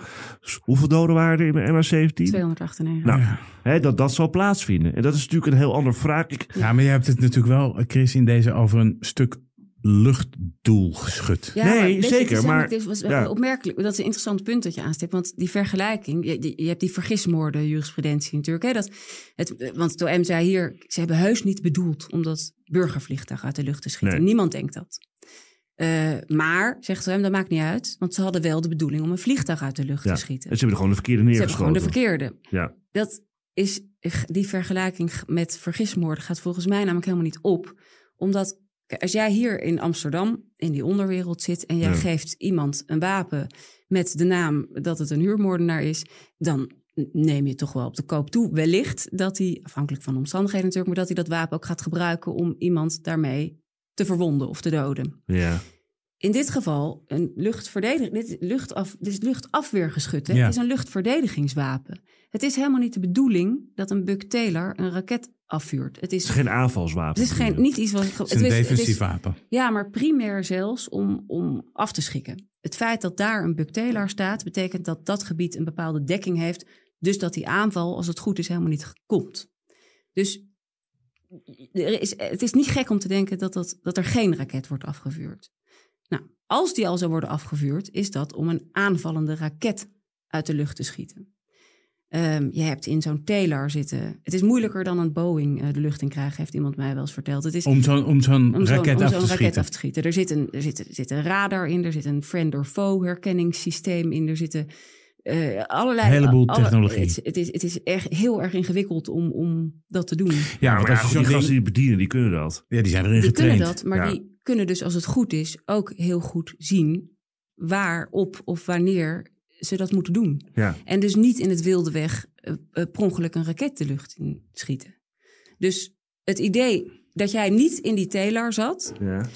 hoeveel doden waren er in mijn MH17? 298. Nou, Ja. hè, dat dat zal plaatsvinden. En dat is natuurlijk een heel ander vraag. Ik, Ja, maar je hebt het natuurlijk wel, Chris, in deze over een stuk luchtdoel geschud. Ja, Nee, maar zeker, het is maar- dit was ja. opmerkelijk. Dat is een interessant punt dat je aanstipt. Want die vergelijking, je, hebt die vergismoorden jurisprudentie natuurlijk. Hè, dat het, want het OM zei hier, ze hebben heus niet bedoeld om dat burgervliegtuig uit de lucht te schieten. Nee. Niemand denkt dat. Eh, maar, zegt het OM, dat maakt niet uit. Want ze hadden wel de bedoeling om een vliegtuig uit de lucht ja, te schieten. en ze hebben er gewoon de verkeerde Ze hebben neergeschoten. gewoon de verkeerde. Ja. Dat is, die vergelijking met vergismoorden gaat volgens mij namelijk helemaal niet op. Omdat als jij hier in Amsterdam in die onderwereld zit en jij Ja. geeft iemand een wapen met de naam dat het een huurmoordenaar is, dan neem je toch wel op de koop toe. Wellicht dat hij, afhankelijk van de omstandigheden natuurlijk, maar dat hij dat wapen ook gaat gebruiken om iemand daarmee te verwonden of te doden. Ja. In dit geval een luchtverdediging. Dit luchtaf, dit is luchtafweergeschut. Hè? Ja. Het is een luchtverdedigingswapen. Het is helemaal niet de bedoeling dat een Buck Taylor een raket afvuurt. Het Het is, is geen aanvalswapen. het is geen, niet iets wat. Het is een defensief wapen. Ja, maar primair zelfs om, om af te schikken. Het feit dat daar een Buck Taylor staat, betekent dat dat gebied een bepaalde dekking heeft. Dus dat die aanval, als het goed is, helemaal niet komt. Dus er is, het is niet gek om te denken dat, dat, dat er geen raket wordt afgevuurd. Nou, als die al zou worden afgevuurd, is dat om een aanvallende raket uit de lucht te schieten. Ehm, je hebt in zo'n Taylor zitten. Het is moeilijker dan een Boeing eh, de lucht in krijgen, heeft iemand mij wel eens verteld. Het is Om zo'n om zo'n om zo'n raket, raket schieten. af te schieten. Er zit, een, er, zit, er zit een radar in, er zit een friend or foe herkenningssysteem in, er zitten eh, allerlei... Een heleboel alle- technologie. het, is- het is, het is echt heel erg ingewikkeld om, om dat te doen. Ja, Ja, want maar als je die zo'n gasten die bedienen, die kunnen dat. Ja, die zijn erin Die getraind. kunnen dat, maar ja. die kunnen dus als het goed is ook heel goed zien waarop of wanneer ze dat moeten doen. Ja. En dus niet in het wilde weg eh, per ongeluk een raket de lucht in schieten. Dus het idee dat jij niet in die Taylor zat, Ja.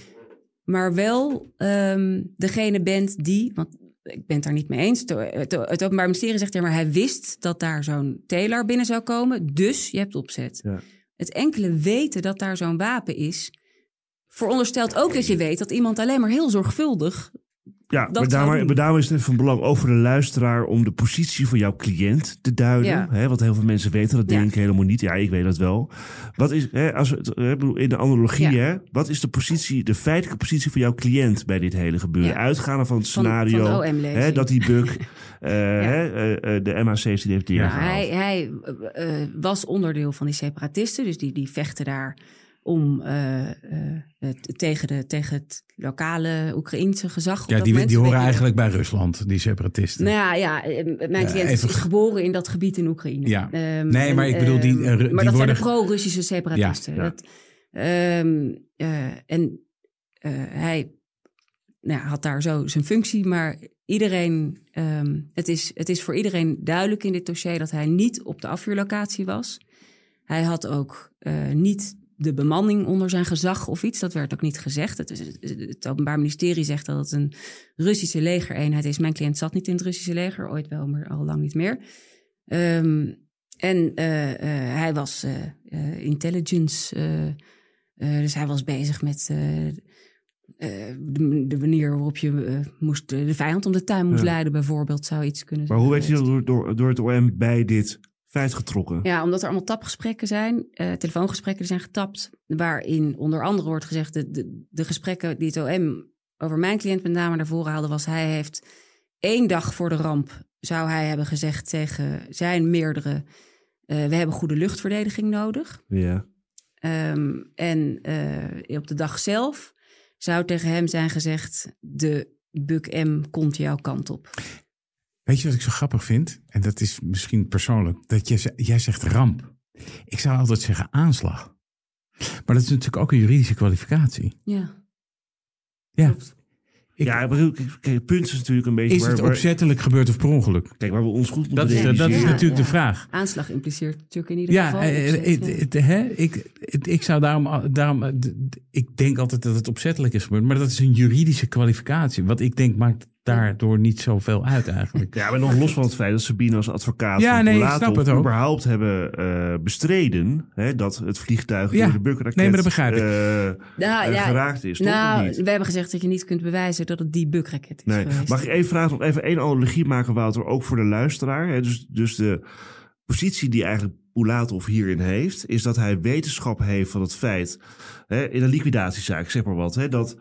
maar wel ehm, degene bent die, want ik ben het daar niet mee eens. Het, Openbaar Ministerie zegt ja, maar hij wist dat daar zo'n Taylor binnen zou komen, dus je hebt opzet. Ja. Het enkele weten dat daar zo'n wapen is, veronderstelt ook dat je weet dat iemand alleen maar heel zorgvuldig. Ja, Dat maar daarom, doen. maar daarom is het van belang voor de luisteraar om de positie van jouw cliënt te duiden. Ja. Hè, want heel veel mensen weten dat Ja. denk ik helemaal niet. Ja, ik weet dat wel. Wat is, hè, als in de analogie, Ja. hè, wat is de positie, de feitelijke positie van jouw cliënt bij dit hele gebeuren? Ja. Uitgaande van het scenario van hè, dat die buk [laughs] eh, hè, eh, eh, de MH17 heeft Nou, neergehaald. hij hij eh, was onderdeel van die separatisten, dus die, die vechten daar om eh, eh, tegen, de, tegen het lokale Oekraïense gezag. op Ja, dat die, die horen eigenlijk bij Rusland, die separatisten. Nou ja, ja, eh, mijn cliënt is even- geboren in dat gebied in Oekraïne. Ja. Ehm, Nee, maar en, ik bedoel, die, ehm, eh, die maar dat worden- zijn de pro-Russische separatisten. Ja, ja. Dat, ehm, eh, en hij nou, ja, had daar zo zijn functie, maar iedereen, het, is, het is voor iedereen duidelijk in dit dossier dat hij niet op de afvuurlocatie was. Hij had ook uh, niet de bemanning onder zijn gezag of iets. Dat werd ook niet gezegd. Het, het, Openbaar Ministerie zegt dat het een Russische legereenheid is. Mijn cliënt zat niet in het Russische leger, ooit wel, maar al lang niet meer. Um, en uh, uh, hij was uh, intelligence, dus hij was bezig met de, de, manier waarop je moest, de vijand om de tuin moest ja. leiden, bijvoorbeeld, zou iets kunnen zijn. Maar hoe werd hij door, door, door het OM bij dit getrokken? Ja, omdat er allemaal tapgesprekken zijn, telefoongesprekken die zijn getapt, waarin onder andere wordt gezegd, de, de, de gesprekken die het OM over mijn cliënt met name naar voren haalde, was hij heeft één dag voor de ramp zou hij hebben gezegd tegen zijn meerdere: uh, we hebben goede luchtverdediging nodig. Ja. Um, en uh, op de dag zelf zou tegen hem zijn gezegd: de Buk M komt jouw kant op. Weet je wat ik zo grappig vind? En dat is misschien persoonlijk. Dat jij, jij zegt ramp. Ik zou altijd zeggen aanslag. Maar dat is natuurlijk ook een juridische kwalificatie. Ja. Ja. Klopt. Ik, ja, maar kijk, het punt is natuurlijk een beetje... Is het opzettelijk gebeurd of per ongeluk? Kijk, waar we ons goed moeten dat is, dat is Ja, natuurlijk ja. de vraag. Aanslag impliceert natuurlijk in ieder Ja, geval. eh, het- ja. hè, ik, het- ik zou daarom, daarom, ik denk altijd dat het opzettelijk is gebeurd, maar dat is een juridische kwalificatie. Wat ik denk maakt daardoor niet zoveel uit eigenlijk. Ja, maar nog los van het feit dat Sabine als advocaat Ja, van nee, überhaupt hebben eh, bestreden hè, dat het vliegtuig Ja, door de bukraket nee, maar dat begrijp ik. Nou, eh, ja, geraakt is, toch? Nou, niet? we hebben gezegd dat je niet kunt bewijzen dat het die bukraket is Nee. geweest. Mag ik even vragen, nog even één analogie maken, Wouter, ook voor de luisteraar? Hè? Dus, dus de positie die eigenlijk Poulatov hierin heeft, is dat hij wetenschap heeft van het feit, hè, in een liquidatiezaak, zeg maar wat, hè, dat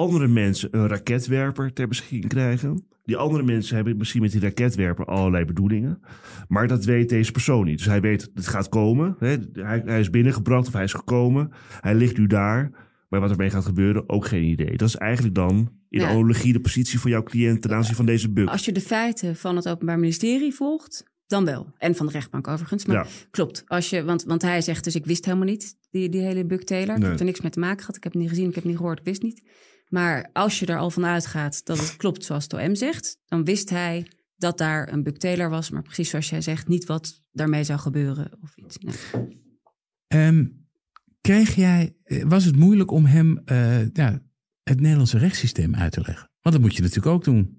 andere mensen een raketwerper ter beschikking krijgen. Die andere mensen hebben misschien met die raketwerper allerlei bedoelingen. Maar dat weet deze persoon niet. Dus hij weet, het gaat komen. Hè? Hij, hij is binnengebracht of hij is gekomen. Hij ligt nu daar. Maar wat ermee gaat gebeuren, ook geen idee. Dat is eigenlijk dan in Ja. analogie de positie van jouw cliënt ten aanzien van deze bug. Als je de feiten van het Openbaar Ministerie volgt, dan wel. En van de rechtbank overigens. Maar Ja. klopt. Als je, want, want hij zegt dus, ik wist helemaal niet, die, die hele Buck Taylor. Ik Nee. heb er niks mee te maken gehad. Ik heb het niet gezien, ik heb het niet gehoord, ik wist niet. Maar als je er al van uitgaat dat het klopt zoals het OM zegt, dan wist hij dat daar een Buck Taylor was. Maar precies zoals jij zegt, niet wat daarmee zou gebeuren of iets. Nee. Ehm, kreeg jij, eh, was het moeilijk om hem eh, ja, het Nederlandse rechtssysteem uit te leggen? Want dat moet je natuurlijk ook doen.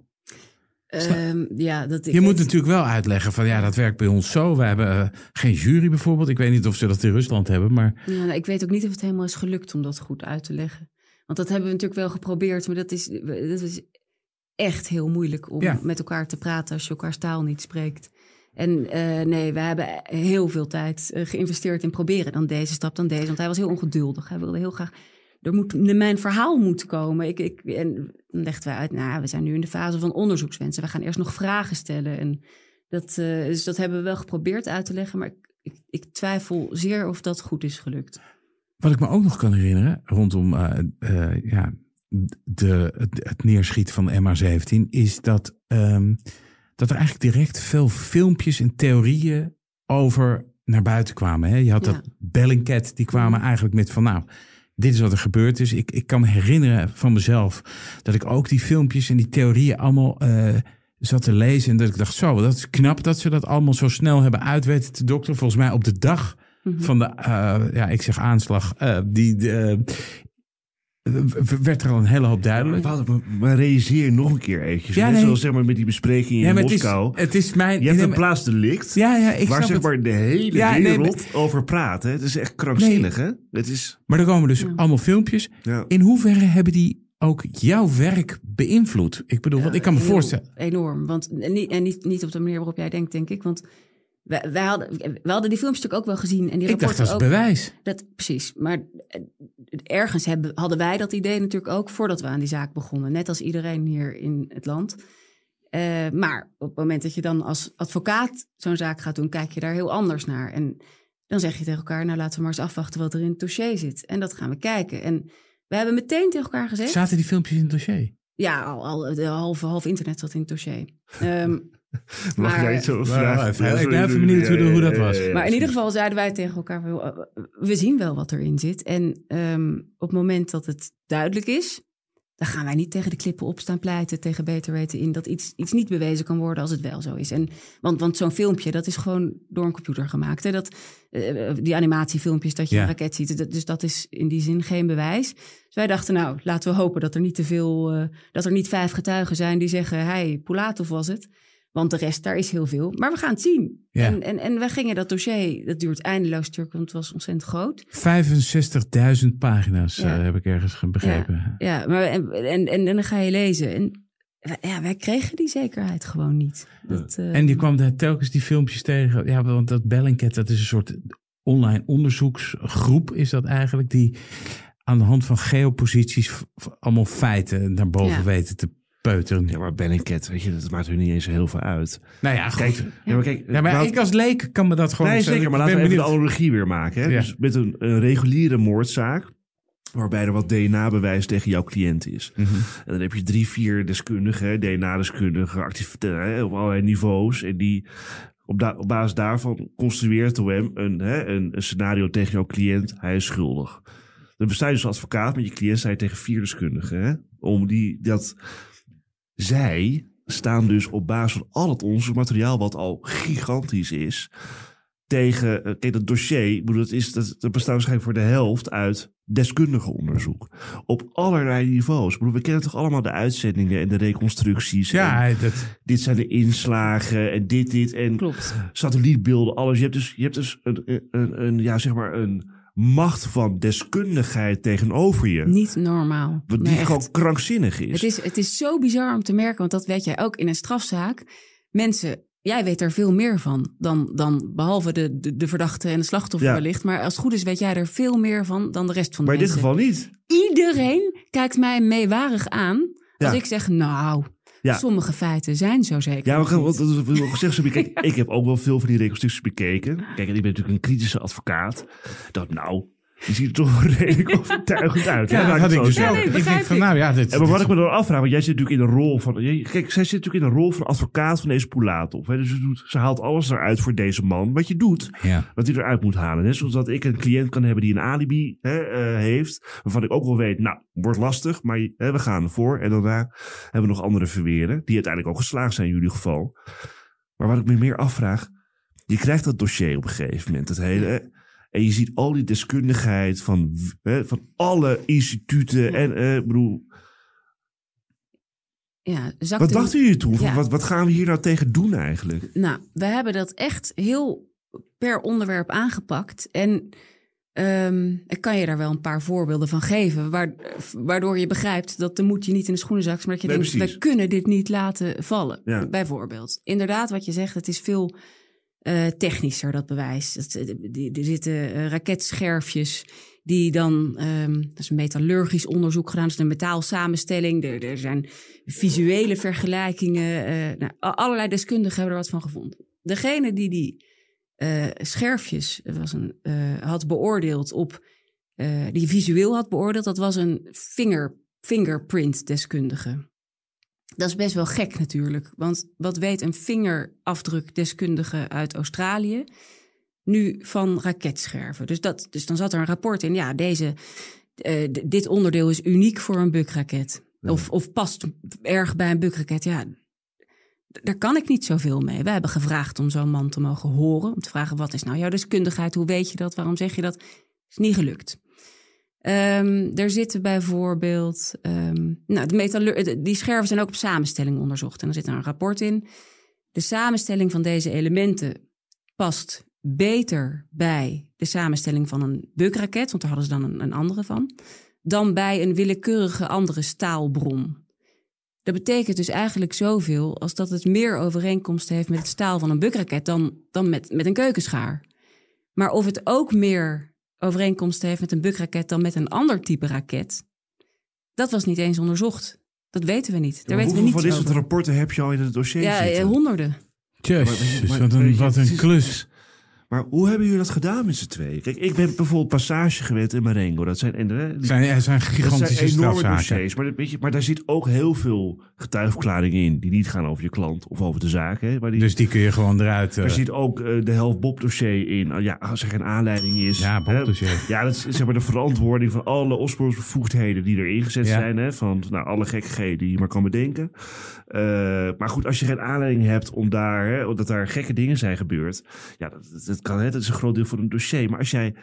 Ehm, ja, dat, Je moet natuurlijk wel uitleggen van ja, dat werkt bij ons zo. We hebben eh, geen jury bijvoorbeeld. Ik weet niet of ze dat in Rusland hebben, maar Ja, nou, ik weet ook niet of het helemaal is gelukt om dat goed uit te leggen. Want dat hebben we natuurlijk wel geprobeerd, maar dat is, dat is echt heel moeilijk om Ja. met elkaar te praten als je elkaars taal niet spreekt. En eh, nee, we hebben heel veel tijd eh, geïnvesteerd in proberen. Dan deze stap, dan deze. Want hij was heel ongeduldig. Hij wilde heel graag. Er moet mijn verhaal moet komen. Ik, ik, en dan legden wij uit, nou, we zijn nu in de fase van onderzoekswensen. We gaan eerst nog vragen stellen. En dat, eh, dus dat hebben we wel geprobeerd uit te leggen. Maar ik, ik, ik twijfel zeer of dat goed is gelukt. Wat ik me ook nog kan herinneren rondom eh, eh, ja, de, het, het neerschieten van de MH17 is dat, ehm, dat er eigenlijk direct veel filmpjes en theorieën over naar buiten kwamen. Hè? Je had Ja. dat Bellingcat, die kwamen eigenlijk met van nou, dit is wat er gebeurd is. Ik, ik kan me herinneren van mezelf dat ik ook die filmpjes en die theorieën allemaal eh, zat te lezen. En dat ik dacht, zo, dat is knap dat ze dat allemaal zo snel hebben uit weten te dokteren. Volgens mij op de dag Mhm. van de, eh, ja, ik zeg aanslag, eh, die eh, w- werd er al een hele hoop duidelijk. Maar, maar realiseer nog een keer eventjes. Ja, nee. zoals zeg maar, met die bespreking in Ja, maar het is, Moskou. het is mijn... je hebt nee, een plaatsdelict Ja, ja, ik waar zeg maar de hele Ja, nee, wereld over praat. Hè? Het is echt krankzinnig, hè? Het is... Maar er komen dus Ja. allemaal filmpjes. Ja. In hoeverre hebben die ook jouw werk beïnvloed? Ik bedoel, want ik kan me voorstellen... Enorm. Want, en niet, en niet, niet op de manier waarop jij denkt, denk ik. Want wij, wij hadden, we hadden die filmpjes natuurlijk ook wel gezien. En die Ik dacht, dat is ook. bewijs. Dat, precies. Maar eh, ergens hebben, hadden wij dat idee natuurlijk ook voordat we aan die zaak begonnen. Net als iedereen hier in het land. Eh, maar op het moment dat je dan als advocaat zo'n zaak gaat doen, kijk je daar heel anders naar. En dan zeg je tegen elkaar, nou laten we maar eens afwachten wat er in het dossier zit. En dat gaan we kijken. En we hebben meteen tegen elkaar gezegd... Zaten die filmpjes in het dossier? Ja, al, al de halve, half internet zat in het dossier. Ehm, [laughs] Mag Maar- jij vragen? even, Ja, ik ben even benieuwd hoe- ja, ja, hoe dat ja, was. maar in ieder geval zeiden wij tegen elkaar, we, zien wel wat erin zit. En ehm, op het moment dat het duidelijk is, dan gaan wij niet tegen de klippen opstaan pleiten, tegen beter weten in, dat iets, iets niet bewezen kan worden als het wel zo is. En, want want zo'n filmpje, dat is gewoon door een computer gemaakt. Hè? Dat, uh, die animatiefilmpjes dat je Ja. een raket ziet, dat- dus dat is in die zin geen bewijs. Dus wij dachten, nou, laten we hopen dat er niet te veel, eh, dat er niet vijf getuigen zijn die zeggen, hey, Pulatov was het. Want de rest, daar is heel veel. Maar we gaan het zien. Ja. En, en, en wij gingen dat dossier, dat duurt eindeloos stuk, want het was ontzettend groot. 65.000 pagina's Ja. eh, heb ik ergens ge- begrepen. Ja, maar en, en, en, dan ga je lezen. En wij- ja, wij kregen die zekerheid gewoon niet. Dat, eh, En die kwam daar telkens die filmpjes tegen. Ja, want dat Bellingcat, dat is een soort online onderzoeksgroep, is dat eigenlijk, die aan de hand van geoposities allemaal feiten naar boven Ja. weten te peuteren. Ja, maar Bellingcat, weet je, dat maakt hun niet eens heel veel uit. Nou ja, goed. Kijk, ja, maar kijk, ja, maar ik als leek kan me dat gewoon... Nee, zeker, maar laten we ben even de analogie weer maken. Hè? Ja. Dus met een, een reguliere moordzaak, waarbij er wat DNA-bewijs tegen jouw cliënt is. Mhm. En dan heb je drie, vier deskundigen, DNA-deskundigen, activiteiten hè, op allerlei niveaus. En die op, da- op basis daarvan construeert de OM een, hè, een, een scenario tegen jouw cliënt. Hij is schuldig. Dan besta je dus als advocaat met je cliënt sta je tegen vier deskundigen. Hè, om die, dat zij staan dus op basis van al het onderzoekmateriaal, wat al gigantisch is, tegen. eh, Kijk, dat dossier, dat, is, dat, dat bestaat waarschijnlijk voor de helft uit deskundige onderzoek. Op allerlei niveaus. Ik bedoel, we kennen toch allemaal de uitzendingen en de reconstructies. en Ja, dat, dit zijn de inslagen en dit, dit. En Klopt. satellietbeelden, alles. Je hebt dus, je hebt dus een, een, een, een, ja, zeg maar een macht van deskundigheid tegenover je. Niet normaal. Wat die echt. gewoon krankzinnig is. Het is, het is zo bizar om te merken, want dat weet jij ook in een strafzaak. Mensen, jij weet er veel meer van dan, dan behalve de, de, de verdachte en de slachtoffer Ja. wellicht. Maar als het goed is, weet jij er veel meer van dan de rest van de maar in dit mensen. geval niet. Iedereen kijkt mij meewarig aan als Ja. ik zeg, nou, Ja. sommige feiten zijn zo zeker. Ja, maar wat, wat gezegd, zo, kijk, [laughs] ik heb ook wel veel van die reconstructies bekeken. Kijk, en ik ben natuurlijk een kritische advocaat. Dacht, nou, die ziet er toch redelijk [laughs] overtuigend uit. ja, dat had ik dus ook. nee, ik denk van, nou ja, dit, En maar wat dit- ik me dan afvraag, want jij zit natuurlijk in de rol van... je- Kijk, zij zit natuurlijk in de rol van advocaat van deze Poulatov. Hè? Dus ze, doet, ze haalt alles eruit voor deze man. Wat je doet, ja. wat hij eruit moet halen. Net zoals dat ik een cliënt kan hebben die een alibi hè, eh, heeft. Waarvan ik ook wel weet, nou, wordt lastig. Maar hè, we gaan ervoor. En daarna hebben we nog andere verweren. Die uiteindelijk ook geslaagd zijn in jullie geval. Maar wat ik me meer afvraag. Je krijgt dat dossier op een gegeven moment. Het hele, hè, en je ziet al die deskundigheid van, hè, van alle instituten. En eh, ik bedoel, Ja, zakt wat dachten jullie toen? Ja. Wat, wat gaan we hier nou tegen doen eigenlijk? Nou, we hebben dat echt heel per onderwerp aangepakt. En ehm, ik kan je daar wel een paar voorbeelden van geven. Waar, waardoor je begrijpt dat de moed je niet in de schoenen zakt. Maar dat je Nee, denkt, we kunnen dit niet laten vallen. Ja. Bijvoorbeeld. Inderdaad, wat je zegt, het is veel eh, technischer, dat bewijs. Die- er zitten eh, raketscherfjes die dan... ehm, dat is een metallurgisch onderzoek gedaan. Dat is een metaalsamenstelling. Er, er zijn visuele vergelijkingen. eh, nou, allerlei deskundigen hebben er wat van gevonden. Degene die die eh, scherfjes was een, had beoordeeld op... die visueel had beoordeeld, dat was een finger, fingerprint deskundige. Dat is best wel gek natuurlijk. Want wat weet een vingerafdrukdeskundige uit Australië nu van raketscherven? Dus, dat, dus dan zat er een rapport in. Ja, deze, eh, dit onderdeel is uniek voor een bukraket. Of, of past erg bij een bukraket. Ja, daar kan ik niet zoveel mee. Wij hebben gevraagd om zo'n man te mogen horen. Om te vragen, wat is nou jouw deskundigheid? Hoe weet je dat? Waarom zeg je dat? Is niet gelukt. Ehm, er zitten bijvoorbeeld. ehm, nou, de die scherven zijn ook op samenstelling onderzocht. En er zit een rapport in. De samenstelling van deze elementen past beter bij de samenstelling van een bukraket, want daar hadden ze dan een, andere van, dan bij een willekeurige andere staalbron. Dat betekent dus eigenlijk zoveel als dat het meer overeenkomst heeft met het staal van een bukraket dan, dan met, met een keukenschaar. Maar of het ook meer overeenkomst heeft met een bukraket dan met een ander type raket, dat was niet eens onderzocht. Dat weten we niet. Daar Maar weten we van dit soort rapporten heb je al in het dossier Ja, zitten? eh, honderden. Jezus, wat een, wat klus. Maar hoe hebben jullie dat gedaan met z'n tweeën? Kijk, ik ben bijvoorbeeld Passage gewend in Marengo. Dat zijn, en, die- zijn, zijn dat gigantische zijn enorme dossiers. Maar, dat- weet je, maar daar zit ook heel veel getuigverklaringen in... die niet gaan over je klant of over de zaak. Hè, maar die, Dus die kun je gewoon eruit... eh, er zit ook eh, de helft Bob-dossier in. Ah, Ja, als er geen aanleiding is. Ja. Bob-dossier. Ja, dat is zeg maar de verantwoording van alle opsporingsbevoegdheden die er ingezet Ja. zijn. Hè, van nou, alle gekkigheden die je maar kan bedenken. Eh, maar goed, als je geen aanleiding hebt om daar, hè, omdat daar gekke dingen zijn gebeurd. Ja, dat, dat, dat kan, hè, dat is een groot deel van een dossier. Maar als jij,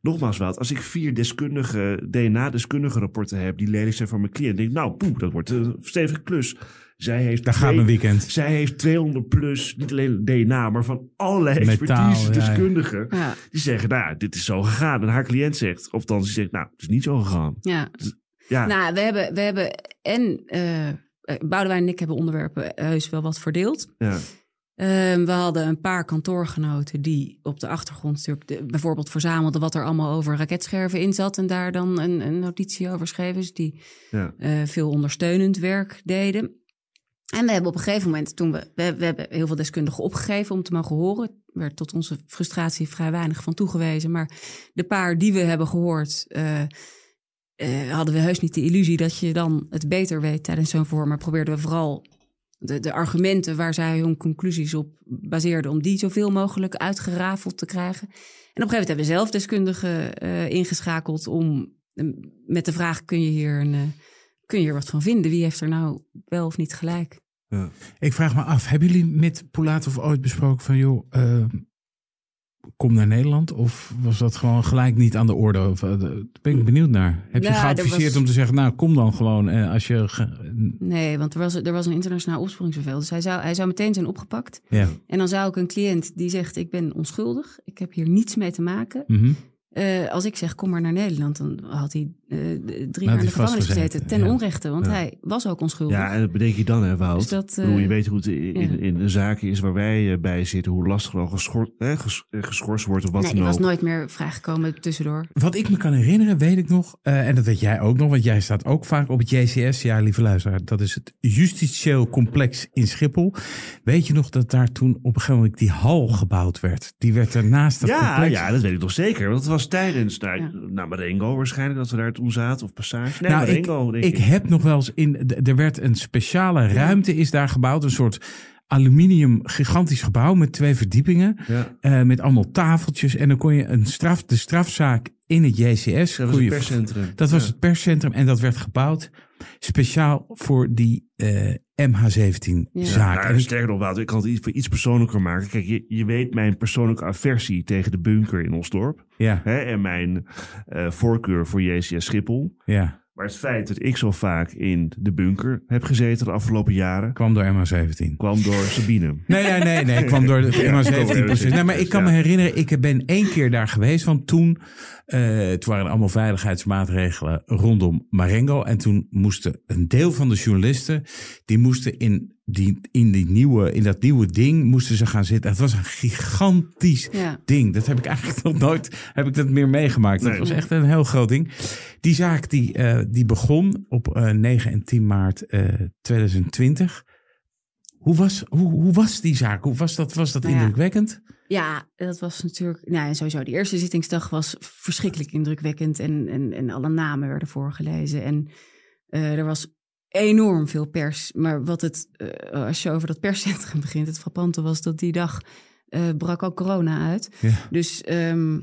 nogmaals wat, als ik vier deskundige, DNA-deskundige rapporten heb die lelijk zijn van mijn cliënt. denk ik, nou, poeh, dat wordt een stevige klus. Zij heeft Daar gaat mijn weekend. zij heeft 200 plus, niet alleen DNA, maar van allerlei Metaal, expertise ja, ja. deskundigen. Ja, Die zeggen, nou, dit is zo gegaan. En haar cliënt zegt, of dan ze zegt, nou, het is niet zo gegaan. ja. Ja, Nou, we hebben, we hebben en eh Boudewijn en ik hebben onderwerpen heus wel wat verdeeld. ja. Ehm, we hadden een paar kantoorgenoten die op de achtergrond de- bijvoorbeeld verzamelden wat er allemaal over raketscherven in zat en daar dan een, een notitie over schreven. Dus die ja. eh, veel ondersteunend werk deden. En we hebben op een gegeven moment, toen we, we, we hebben heel veel deskundigen opgegeven om te mogen horen. Er werd tot onze frustratie vrij weinig van toegewezen. Maar de paar die we hebben gehoord, eh, eh, hadden we heus niet de illusie dat je dan het beter weet tijdens zo'n verhoor. Maar probeerden we vooral de, de argumenten waar zij hun conclusies op baseerden, om die zoveel mogelijk uitgerafeld te krijgen. En op een gegeven moment hebben we zelf deskundigen eh, ingeschakeld om eh, met de vraag: kun je hier een. eh, kun je er wat van vinden? Wie heeft er nou wel of niet gelijk? Ik vraag me af, hebben jullie met Pulatov ooit besproken van... joh, eh, kom naar Nederland? Of was dat gewoon gelijk niet aan de orde? Of, eh, daar ben ik benieuwd naar. Heb je Ja, er geadviseerd was- om te zeggen... nou, kom dan gewoon eh, als je... ge- Nee, want er was, er was een internationaal opsporingsbevel. Dus hij zou, hij zou meteen zijn opgepakt. ja. En dan zou ik een cliënt die zegt: Ik ben onschuldig, ik heb hier niets mee te maken. Mhm. Eh, als ik zeg: Kom maar naar Nederland, dan had hij eh, drie jaar in de gevangenis gezeten. Ten ja. onrechte, want Ja. hij was ook onschuldig. ja, en dat bedenk je dan, hè, Wout. Dus dat, Ik bedoel, je eh, weet hoe het in, in, ja. in een zaak is waar wij bij zitten, hoe lastig er al geschor, hè, ges- eh, geschorst wordt of wat nee, dan die was ook. nooit meer vrijgekomen tussendoor. Wat ik me kan herinneren, weet ik nog, eh, en dat weet jij ook nog, want jij staat ook vaak op het JCS. Ja, lieve luisteraar, dat is het justitieel complex in Schiphol. Weet je nog dat daar toen op een gegeven moment die hal gebouwd werd? Die werd er naast dat Ja, complex. ja, dat weet ik nog zeker. Want het was tijdens, nou, Ja. nou Marengo waarschijnlijk, dat we daar toen zaten. Of Passage. Nee, nou, Marengo, ik, denk ik heb nog wel eens in. Er werd een speciale ruimte is daar gebouwd, een soort aluminium gigantisch gebouw met twee verdiepingen, Ja. eh, met allemaal tafeltjes en dan kon je een straf, de strafzaak in het JCS. Dat was het perscentrum. Dat was Ja. het perscentrum en dat werd gebouwd speciaal voor die eh, MH17-zaak. Nou, En ik- sterker nog, Wouter, ik kan het iets, iets persoonlijker maken. Kijk, je, je weet mijn persoonlijke aversie tegen de bunker in Osdorp. ja, Hè, en mijn eh, voorkeur voor JCS Schiphol. ja, Maar het feit dat ik zo vaak in de bunker heb gezeten de afgelopen jaren... kwam door MH17. kwam door Sabine. Nee, nee, nee, nee. Kwam door de Ja, MH17 kwam door precies. Nee, maar ik kan me herinneren, ik ben één keer daar geweest. Want toen, eh, toen waren allemaal veiligheidsmaatregelen rondom Marengo. En toen moesten een deel van de journalisten, die moesten in, die, in, die nieuwe, in dat nieuwe ding, moesten ze gaan zitten. Het was een gigantisch Ja. ding. Dat heb ik eigenlijk [laughs] nog nooit heb ik dat meer meegemaakt. Dat was echt een heel groot ding. Die zaak die, eh, die begon op eh, 9 en 10 maart eh, 2020. Hoe was, hoe, hoe was die zaak? Hoe was dat, was dat Nou ja. indrukwekkend? Ja, dat was natuurlijk. Nou, sowieso, die eerste zittingsdag was verschrikkelijk indrukwekkend. En, en, en alle namen werden voorgelezen. En eh, er was enorm veel pers. Maar wat het, eh, als je over dat perscentrum [laughs] begint, het frappante was dat die dag eh, brak ook corona uit. Ja. Dus ehm,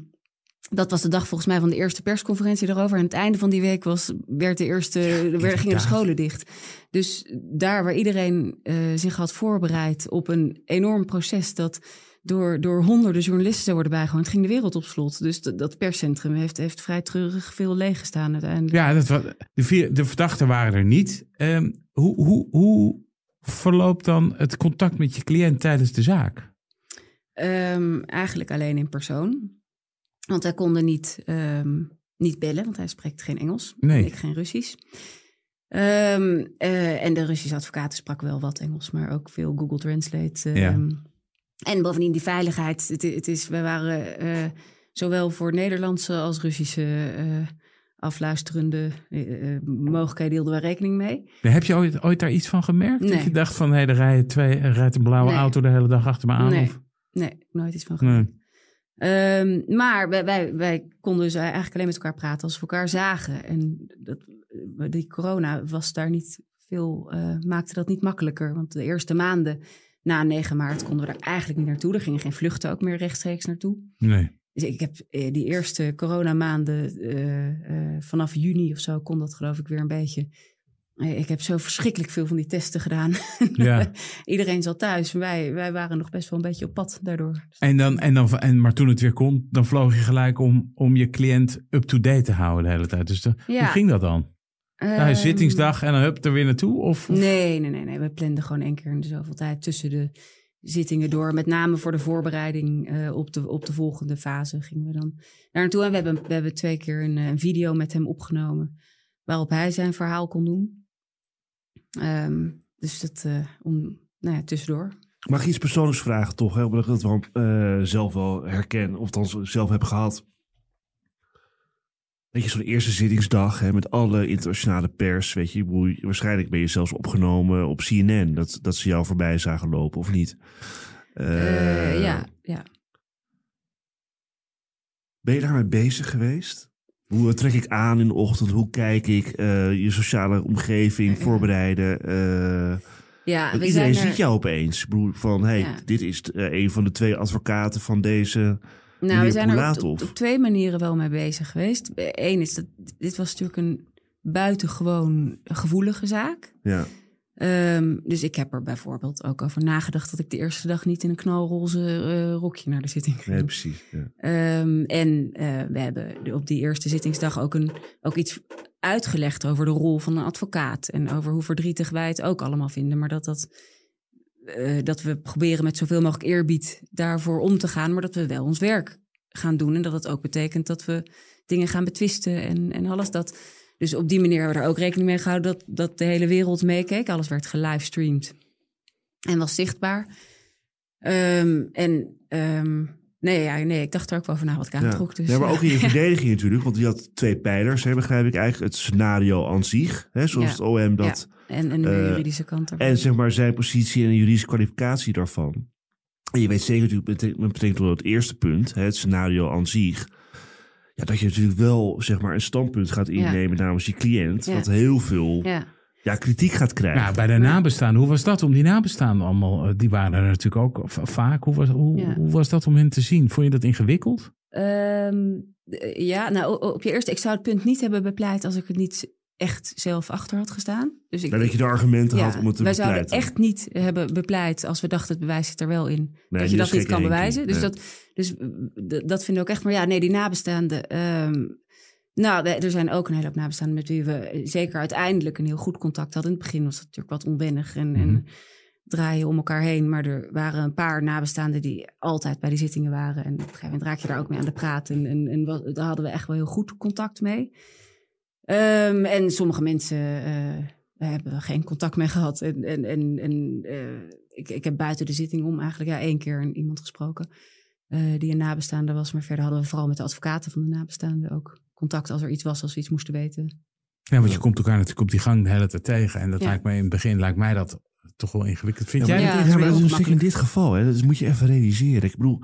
dat was de dag volgens mij van de eerste persconferentie daarover. En aan het einde van die week was, werd de eerste, er werden, gingen de scholen dicht. Dus daar waar iedereen eh, zich had voorbereid op een enorm proces dat door, door honderden journalisten zou worden bijgewoond, ging de wereld op slot. Dus dat, dat perscentrum heeft, heeft vrij treurig veel leeggestaan uiteindelijk. Ja, dat was, de, vier, de verdachten waren er niet. Ehm, hoe, hoe, hoe verloopt dan het contact met je cliënt tijdens de zaak? Ehm, eigenlijk alleen in persoon. Want wij konden niet, ehm, niet bellen, want hij spreekt geen Engels. Nee. En ik geen Russisch. Eh, en de Russische advocaten sprak wel wat Engels, maar ook veel Google Translate. Ja. En bovendien die veiligheid. Het, het is, we waren eh, zowel voor Nederlandse als Russische eh, afluisterende eh, mogelijkheden hielden wij rekening mee. Heb je ooit, ooit daar iets van gemerkt? Dat Nee. je dacht van, hé, er rijden twee, er rijdt een blauwe Nee. auto de hele dag achter me aan? Nee. Of? Nee, nooit iets van. Nee. Ehm, maar wij, wij, wij konden dus eigenlijk alleen met elkaar praten als we elkaar zagen. En dat, die corona was daar niet veel, maakte dat niet makkelijker. Want de eerste maanden na 9 maart konden we daar eigenlijk niet naartoe. Er gingen geen vluchten ook meer rechtstreeks naartoe. Nee. Dus ik heb eh, die eerste coronamaanden, eh eh vanaf juni of zo, kon dat geloof ik weer een beetje. Ik heb zo verschrikkelijk veel van die testen gedaan. [laughs] Ja. Iedereen zat thuis. Wij, wij waren nog best wel een beetje op pad daardoor. En dan, en dan, en, maar toen het weer kon, dan vloog je gelijk om, om je cliënt up-to-date te houden de hele tijd. Dus de- hoe ging dat dan? Nou, Ehm, zittingsdag en dan hup, er weer naartoe? Of, of- Nee, nee, nee, nee. We planden gewoon één keer in de zoveel tijd tussen de zittingen door. Met name voor de voorbereiding eh, op, de, op de volgende fase gingen we dan daar naartoe. En we hebben, we hebben twee keer een, eh, een video met hem opgenomen. Waarop hij zijn verhaal kon doen. Ehm, dus dat eh, om, nou ja, tussendoor. Mag ik iets persoonlijks vragen toch? Hè? Omdat ik dat wel, eh, zelf wel herken. Of dan zelf heb gehad. Weet je, zo'n eerste zittingsdag hè, met alle internationale pers. Weet je, waarschijnlijk ben je zelfs opgenomen op CNN. Dat, dat ze jou voorbij zagen lopen, of niet? Eh, Eh, ja, ja. Ben je daarmee bezig geweest? Hoe trek ik aan in de ochtend? Hoe kijk ik? eh, je sociale omgeving voorbereiden? eh, ja we iedereen zijn er- ziet jou opeens. Van, hey, Ja. dit is eh, een van de twee advocaten van deze... Nou, we zijn er op, twee manieren wel mee bezig geweest. Eén is dat dit was natuurlijk een buitengewoon gevoelige zaak. Ja, Ehm, dus ik heb er bijvoorbeeld ook over nagedacht dat ik de eerste dag niet in een knalroze eh, rokje naar de zitting ging. nee, precies. Ja. Ehm, en eh, we hebben op die eerste zittingsdag ook, een, ook iets uitgelegd over de rol van een advocaat. En over hoe verdrietig wij het ook allemaal vinden. Maar dat, dat, eh, dat we proberen met zoveel mogelijk eerbied daarvoor om te gaan. Maar dat we wel ons werk gaan doen. En dat het ook betekent dat we dingen gaan betwisten en, en alles dat. Dus op die manier hebben we er ook rekening mee gehouden dat, dat de hele wereld meekeek. Alles werd gelivestreamd en was zichtbaar. Ehm, en ehm, nee, ja, nee, ik dacht er ook wel over na wat ik aantrok. Dus, ja, maar eh, ook in je [laughs] verdediging natuurlijk. Want die had twee pijlers, hè, begrijp ik eigenlijk. Het scenario aan zich, hè, zoals het OM dat... En, en de Eh, juridische kant ervan. En zeg maar zijn positie en de juridische kwalificatie daarvan. En je weet zeker natuurlijk met, betrekking tot het eerste punt, hè, het scenario aan zich. Ja, dat je natuurlijk wel zeg maar een standpunt gaat innemen namens je cliënt. Ja. Wat heel veel ja. kritiek gaat krijgen. Nou, bij de nabestaanden, hoe was dat om die nabestaanden allemaal? eh, Die waren er natuurlijk ook vaak. Hoe was, hoe, Ja. hoe was dat om hen te zien? Vond je dat ingewikkeld? Ehm, eh, ja, nou op je eerste, ik zou het punt niet hebben bepleit als ik het niet echt zelf achter had gestaan. Dus ik, dat je de argumenten ja, had om het te wij bepleiten. zouden echt niet hebben bepleit als we dachten het bewijs zit er wel in. Nee, dat je dat niet kan bewijzen. Dus, Nee. dat, dus dat vinden we ook echt. Maar ja, nee, die nabestaanden. ehm, nou, er zijn ook een hele hoop nabestaanden met wie we eh, zeker uiteindelijk een heel goed contact hadden. In het begin was het natuurlijk wat onwennig en, Mhm. en draaien om elkaar heen. Maar er waren een paar nabestaanden die altijd bij die zittingen waren. En op een gegeven moment raak je daar ook mee aan de praat. En, en, daar hadden we echt wel heel goed contact mee. Ehm, en sommige mensen eh, hebben we geen contact mee gehad. En, en, en, en eh, ik, ik heb buiten de zitting om eigenlijk ja, één keer iemand gesproken eh, die een nabestaande was. Maar verder hadden we vooral met de advocaten van de nabestaanden ook contact als er iets was, als we iets moesten weten. Ja, want je komt elkaar natuurlijk op die gang de hele tijd tegen. En dat Ja. lijkt me in het begin lijkt mij dat toch wel ingewikkeld. Vind Ja, jij maar, dat Ja, ja, dat is maar dat heel is natuurlijk in dit geval. Hè, dat moet je even realiseren. Ik bedoel,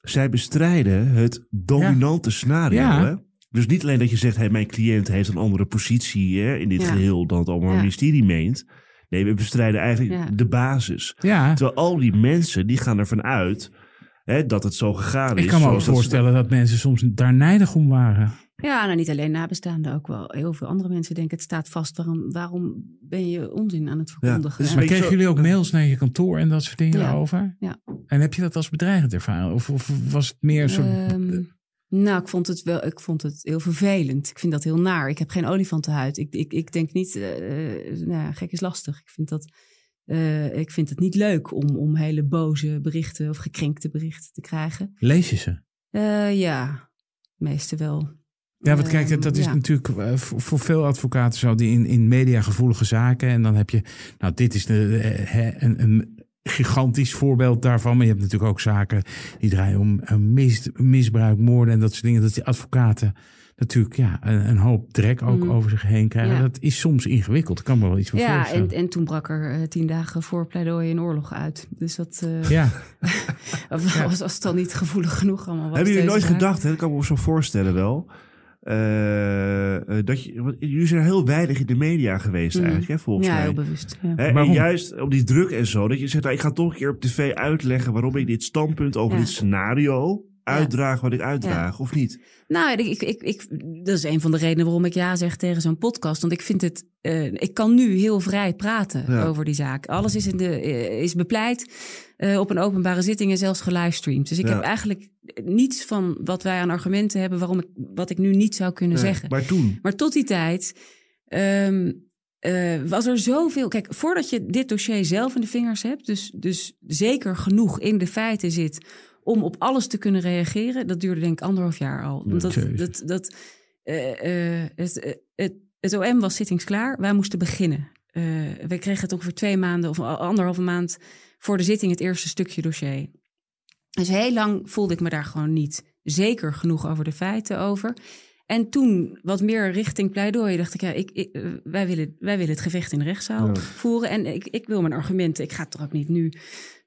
zij bestrijden het dominante scenario. Ja. Hè? Dus niet alleen dat je zegt, hey, mijn cliënt heeft een andere positie hè, in dit Ja. geheel dan het allemaal Ja. ministerie meent. Nee, we bestrijden eigenlijk Ja. de basis. Ja, Terwijl al die mensen, die gaan ervan uit hè, dat het zo gegaan is. ik kan me ook zoals dat ze- voorstellen dat mensen soms daar nijdig om waren. Ja, nou niet alleen nabestaanden, ook wel heel veel andere mensen denken het staat vast. Waarom, waarom ben je onzin aan het verkondigen? dus Maar kregen zo- jullie ook mails naar je kantoor en dat soort dingen Ja. over? Ja. En heb je dat als bedreigend ervaren? Of, of was het meer een soort... Ehm, nou, ik vond het wel. Ik vond het heel vervelend. Ik vind dat heel naar. Ik heb geen olifantenhuid. Ik, ik, ik denk niet. eh, eh, nou, ja, gek is lastig. Ik vind dat. eh, ik vind het niet leuk om, om hele boze berichten of gekrenkte berichten te krijgen. Lees je ze? Eh, ja, meeste wel. Ja, want kijk, Ehm, dat is ja. natuurlijk eh, voor, veel advocaten zo die in, in mediagevoelige zaken. En dan heb je, nou, dit is de, eh, een, een gigantisch voorbeeld daarvan. Maar je hebt natuurlijk ook zaken die draaien om mis, misbruik, moorden en dat soort dingen. Dat die advocaten natuurlijk ja, een, een hoop drek ook Mm. over zich heen krijgen. Ja. Dat is soms ingewikkeld. Ik kan me wel iets van Ja, voorstellen. en, en toen brak er eh, tien dagen voor pleidooi een oorlog uit. Dus dat eh, Ja, [laughs] was, was het dan niet gevoelig genoeg allemaal. wat Hebben jullie nooit gedacht, hè, dat kan ik me zo voorstellen wel... eh, eh, dat je, want jullie zijn heel weinig in de media geweest Mm. eigenlijk, hè, volgens Ja, mij. heel bewust. Ja. Hè, en Waarom? juist op die druk en zo, dat je zegt, nou, ik ga toch een keer op tv uitleggen waarom ik dit standpunt over Ja. dit scenario uitdraag wat ik uitdraag, of niet? Nou, ik, ik, ik, dat is een van de redenen waarom ik ja zeg tegen zo'n podcast. Want ik vind het, eh, ik kan nu heel vrij praten Ja. over die zaak. Alles is, in de, is bepleit eh, op een openbare zitting en zelfs gelivestreamd. Dus ik Ja. heb eigenlijk niets van wat wij aan argumenten hebben waarom ik, wat ik nu niet zou kunnen zeggen. Maar toen, Maar tot die tijd ehm, eh, was er zoveel. Kijk, voordat je dit dossier zelf in de vingers hebt, dus, dus zeker genoeg in de feiten zit om op alles te kunnen reageren, dat duurde denk ik anderhalf jaar al. Want dat, dat, dat, eh, het, het, het OM was zittingsklaar, wij moesten beginnen. Eh we kregen het ongeveer twee maanden of anderhalve maand voor de zitting het eerste stukje dossier. Dus heel lang voelde ik me daar gewoon niet zeker genoeg over de feiten over. En toen wat meer richting pleidooi dacht ik, ja, ik, ik, eh, wij, willen, wij willen het gevecht in de rechtszaal Ja. voeren. En ik, ik wil mijn argumenten, ik ga toch ook niet nu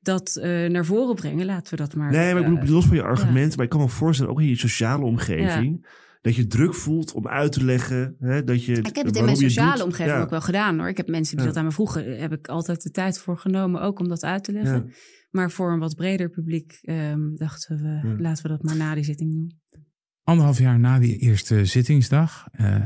dat eh, naar voren brengen. Laten we dat maar. nee, maar ik eh, bedoel, los van je argumenten, maar ik kan me voorstellen, ook in je sociale omgeving, dat je druk voelt om uit te leggen, hè, dat je... ik heb het in mijn sociale doet. omgeving Ja. ook wel gedaan hoor. Ik heb mensen die Ja. dat aan me vroegen, heb ik altijd de tijd voor genomen, ook om dat uit te leggen. Ja. Maar voor een wat breder publiek ehm, dachten we, Ja. laten we dat maar na die zitting doen. anderhalf jaar na die eerste zittingsdag eh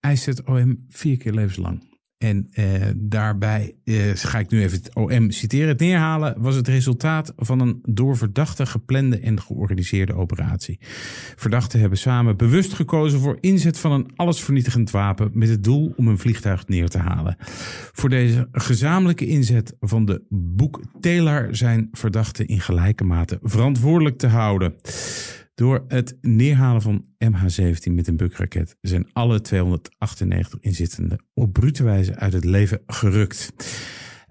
eist het OM vier keer levenslang. En eh, daarbij eh, ga ik nu even het OM citeren. Het neerhalen was het resultaat van een door verdachten geplande en georganiseerde operatie. Verdachten hebben samen bewust gekozen voor inzet van een allesvernietigend wapen met het doel om een vliegtuig neer te halen. Voor deze gezamenlijke inzet van de boekteler zijn verdachten in gelijke mate verantwoordelijk te houden. Door het neerhalen van MH17 met een bukraket zijn alle 298 inzittenden op brute wijze uit het leven gerukt.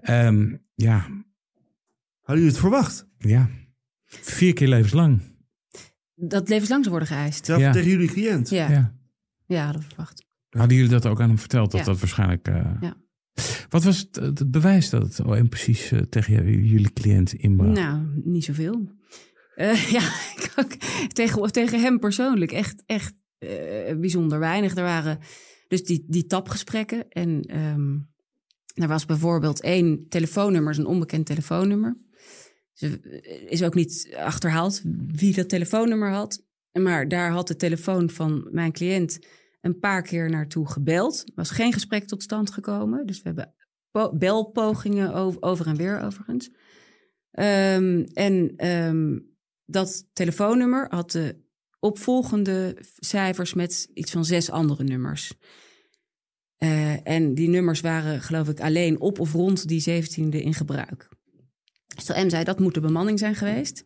Ehm, ja, Hadden jullie het verwacht? ja, vier keer levenslang. Dat levenslang zou worden geëist. Ja. tegen jullie cliënt? Ja, ja. We verwacht. Hadden jullie dat ook aan hem verteld? Dat Ja. dat waarschijnlijk. eh, Ja. Wat was het, het bewijs dat het OM precies eh, tegen jullie cliënt inbracht? Nou, niet zoveel. Eh, [laughs] ja, tegen, tegen hem persoonlijk echt, echt eh, bijzonder weinig. Er waren dus die, die tapgesprekken. En ehm, er was bijvoorbeeld één telefoonnummer, een onbekend telefoonnummer. Ze is ook niet achterhaald wie dat telefoonnummer had. Maar daar had de telefoon van mijn cliënt een paar keer naartoe gebeld. Er was geen gesprek tot stand gekomen. Dus we hebben po- belpogingen over, over en weer overigens. Ehm, en ehm, dat telefoonnummer had de opvolgende cijfers met iets van zes andere nummers. Eh, en die nummers waren, geloof ik, alleen op of rond die 17e in gebruik. Dus de M zei dat moet de bemanning zijn geweest.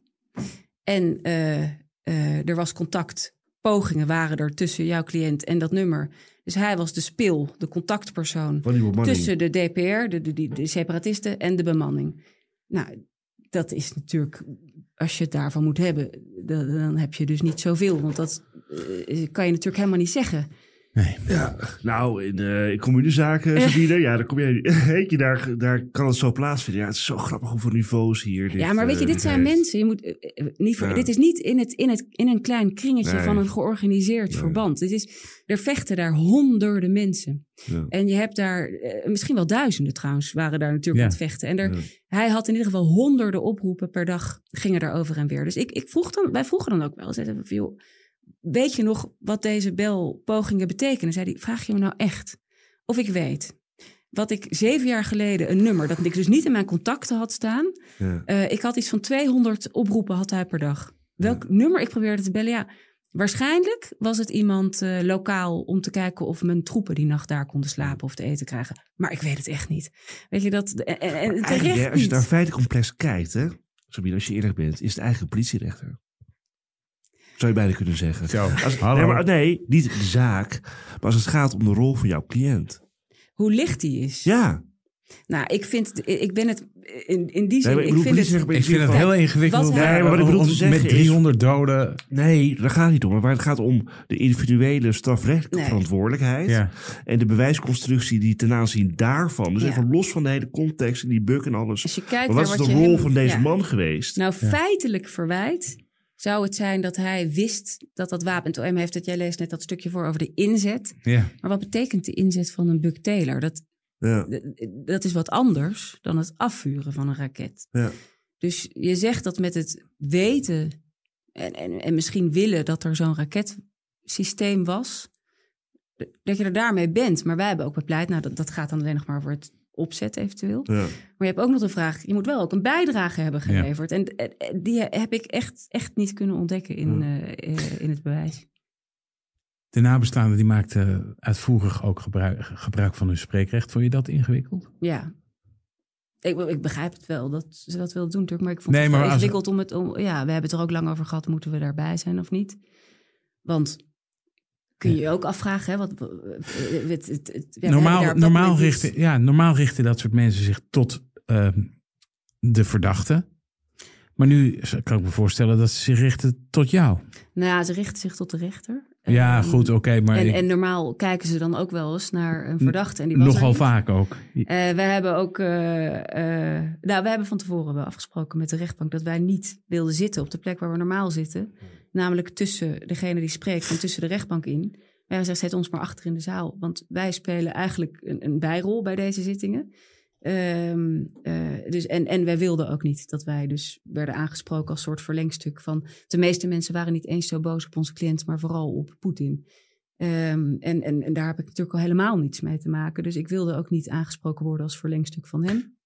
En eh, eh, er was contact, pogingen waren er tussen jouw cliënt en dat nummer. Dus hij was de spil, de contactpersoon tussen de DPR, de, de, de separatisten en de bemanning. Nou, dat is natuurlijk, als je het daarvan moet hebben, dan, heb je dus niet zoveel. Want dat eh, kan je natuurlijk helemaal niet zeggen. Nee. Ja, nou, in, eh in communezaken, Sabine, ja, daar kom je, weet je, daar, daar kan het zo plaatsvinden. Ja, het is zo grappig hoeveel niveaus hier. Dit, ja, maar weet je, eh, dit zijn heeft. mensen. Je moet, eh, eh, niet Ja. Dit is niet in, het, in, het, in een klein kringetje Nee. van een georganiseerd Nee. verband. Dit is, er vechten daar honderden mensen. Ja. En je hebt daar, eh, misschien wel duizenden trouwens, waren daar natuurlijk Ja. aan het vechten. En er, Ja. hij had in ieder geval honderden oproepen per dag, gingen daar over en weer. Dus ik, ik vroeg dan, wij vroegen dan ook wel, zeiden we, joh, weet je nog wat deze belpogingen betekenen? Zei hij, vraag je me nou echt of ik weet wat ik zeven jaar geleden een nummer, dat ik dus niet in mijn contacten had staan. Ja. Eh, ik had iets van 200 oproepen had hij per dag. Welk nummer ik probeerde te bellen? Ja, waarschijnlijk was het iemand eh, lokaal om te kijken of mijn troepen die nacht daar konden slapen of te eten krijgen. Maar ik weet het echt niet. Weet je dat? En, en, en hè, als je naar niet. feitencomplex kijkt, hè, Sabine, als je eerlijk bent, is het eigenlijk een politierechter. Zou je bijna kunnen zeggen. Zo, Als, hallo. nee, maar, nee, niet de zaak, maar als het gaat om de rol van jouw cliënt. Hoe licht die is. Ja, Nou, ik vind, ik ben het in, in die zin, Nee, ik vind niet het, zeggen, Ik vind het heel ingewikkeld. Nee, maar wat ik bedoel te om- zeggen met is- 300 doden. Nee, daar gaat het niet om. Maar het gaat om de individuele strafrechtelijke Nee. verantwoordelijkheid. Ja. En de bewijsconstructie die ten aanzien daarvan. Dus Ja. even los van de hele context en die buk en alles. als je kijkt Maar naar wat is wat de rol van deze ja. man geweest? Nou, feitelijk verwijt zou het zijn dat hij wist dat dat wapen... Het OM heeft het, jij leest net dat stukje voor over de inzet. Ja. Maar wat betekent de inzet van een Buck Taylor? Dat, ja, dat is wat anders dan het afvuren van een raket. ja. Dus je zegt dat met het weten en, en, en misschien willen dat er zo'n raketsysteem was, dat je er daarmee bent. Maar wij hebben ook bepleit, nou dat, dat gaat dan alleen nog maar voor het opzet eventueel. ja. Maar je hebt ook nog de vraag, je moet wel ook een bijdrage hebben geleverd. En eh, die heb ik echt, echt niet kunnen ontdekken in, eh, eh, in het bewijs. De nabestaanden die maakten uitvoerig ook gebruik, gebruik van hun spreekrecht. Vond je dat ingewikkeld? Ja. Ik, ik begrijp het wel dat ze dat wilden doen, natuurlijk. Maar ik vond Nee, het wel als- ingewikkeld om het... Om, ja, we hebben het er ook lang over gehad. Moeten we daarbij zijn of niet? Want kun je je ook afvragen... Hè, wat, het, het, het, ja, we hebben daar normaal, normaal, richten, ja, normaal richten dat soort mensen zich tot ehm, de verdachte. Maar nu kan ik me voorstellen dat ze zich richten tot jou. Nou ja, ze richten zich tot de rechter. Ja, Ehm, goed, oké. maar En, ik- en normaal kijken ze dan ook wel eens naar een verdachte. En die was nogal vaak ook. Eh, we hebben ook, eh, eh, nou, we hebben van tevoren wel afgesproken met de rechtbank dat wij niet wilden zitten op de plek waar we normaal zitten. Namelijk tussen degene die spreekt en tussen de rechtbank in. Wij hebben gezegd, zet ons maar achter in de zaal. Want wij spelen eigenlijk een, een bijrol bij deze zittingen. Ehm, eh, dus, en, en wij wilden ook niet dat wij dus werden aangesproken als soort verlengstuk van... De meeste mensen waren niet eens zo boos op onze cliënt, maar vooral op Poetin. Ehm, en, en, en daar heb ik natuurlijk al helemaal niets mee te maken. Dus ik wilde ook niet aangesproken worden als verlengstuk van hem.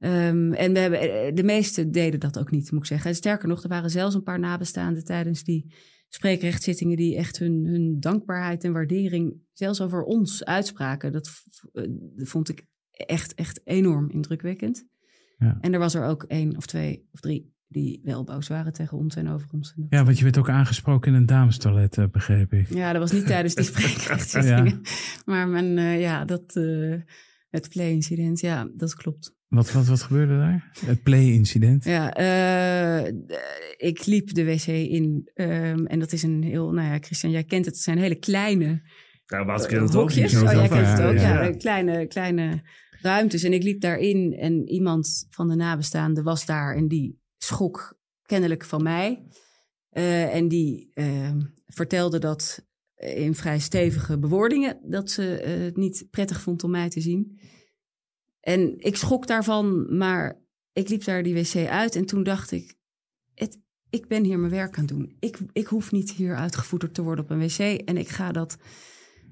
Ehm, en we hebben, eh, de meesten deden dat ook niet, moet ik zeggen. En sterker nog, er waren zelfs een paar nabestaanden tijdens die spreekrechtzittingen die echt hun, hun dankbaarheid en waardering zelfs over ons uitspraken. Dat eh, vond ik echt, echt enorm indrukwekkend. Ja. En er was er ook één of twee of drie die wel boos waren tegen ons en over ons. Ja, want je werd ook aangesproken in een damestoilet, eh, begreep ik. ja, dat was niet tijdens die [laughs] spreekrechtzittingen. Maar eh, ja, dat, eh, het play-incident, ja, dat klopt. Wat, wat, wat gebeurde daar? Het play-incident? Ja, eh, ik liep de wc in ehm, en dat is een heel, nou ja, Christian, jij kent het, het zijn hele kleine Ja, Wouter kent het ook hokjes. niet. Oh, jij Ja, kent het ook, ja, ja. Kleine, kleine ruimtes. En ik liep daarin en iemand van de nabestaanden was daar en die schrok kennelijk van mij. Eh, en die ehm, vertelde dat in vrij stevige bewoordingen, dat ze eh, het niet prettig vond om mij te zien. En ik schrok daarvan, maar ik liep daar die wc uit en toen dacht ik, het, ik ben hier mijn werk aan het doen. Ik, ik hoef niet hier uitgevoerd te worden op een wc en ik ga dat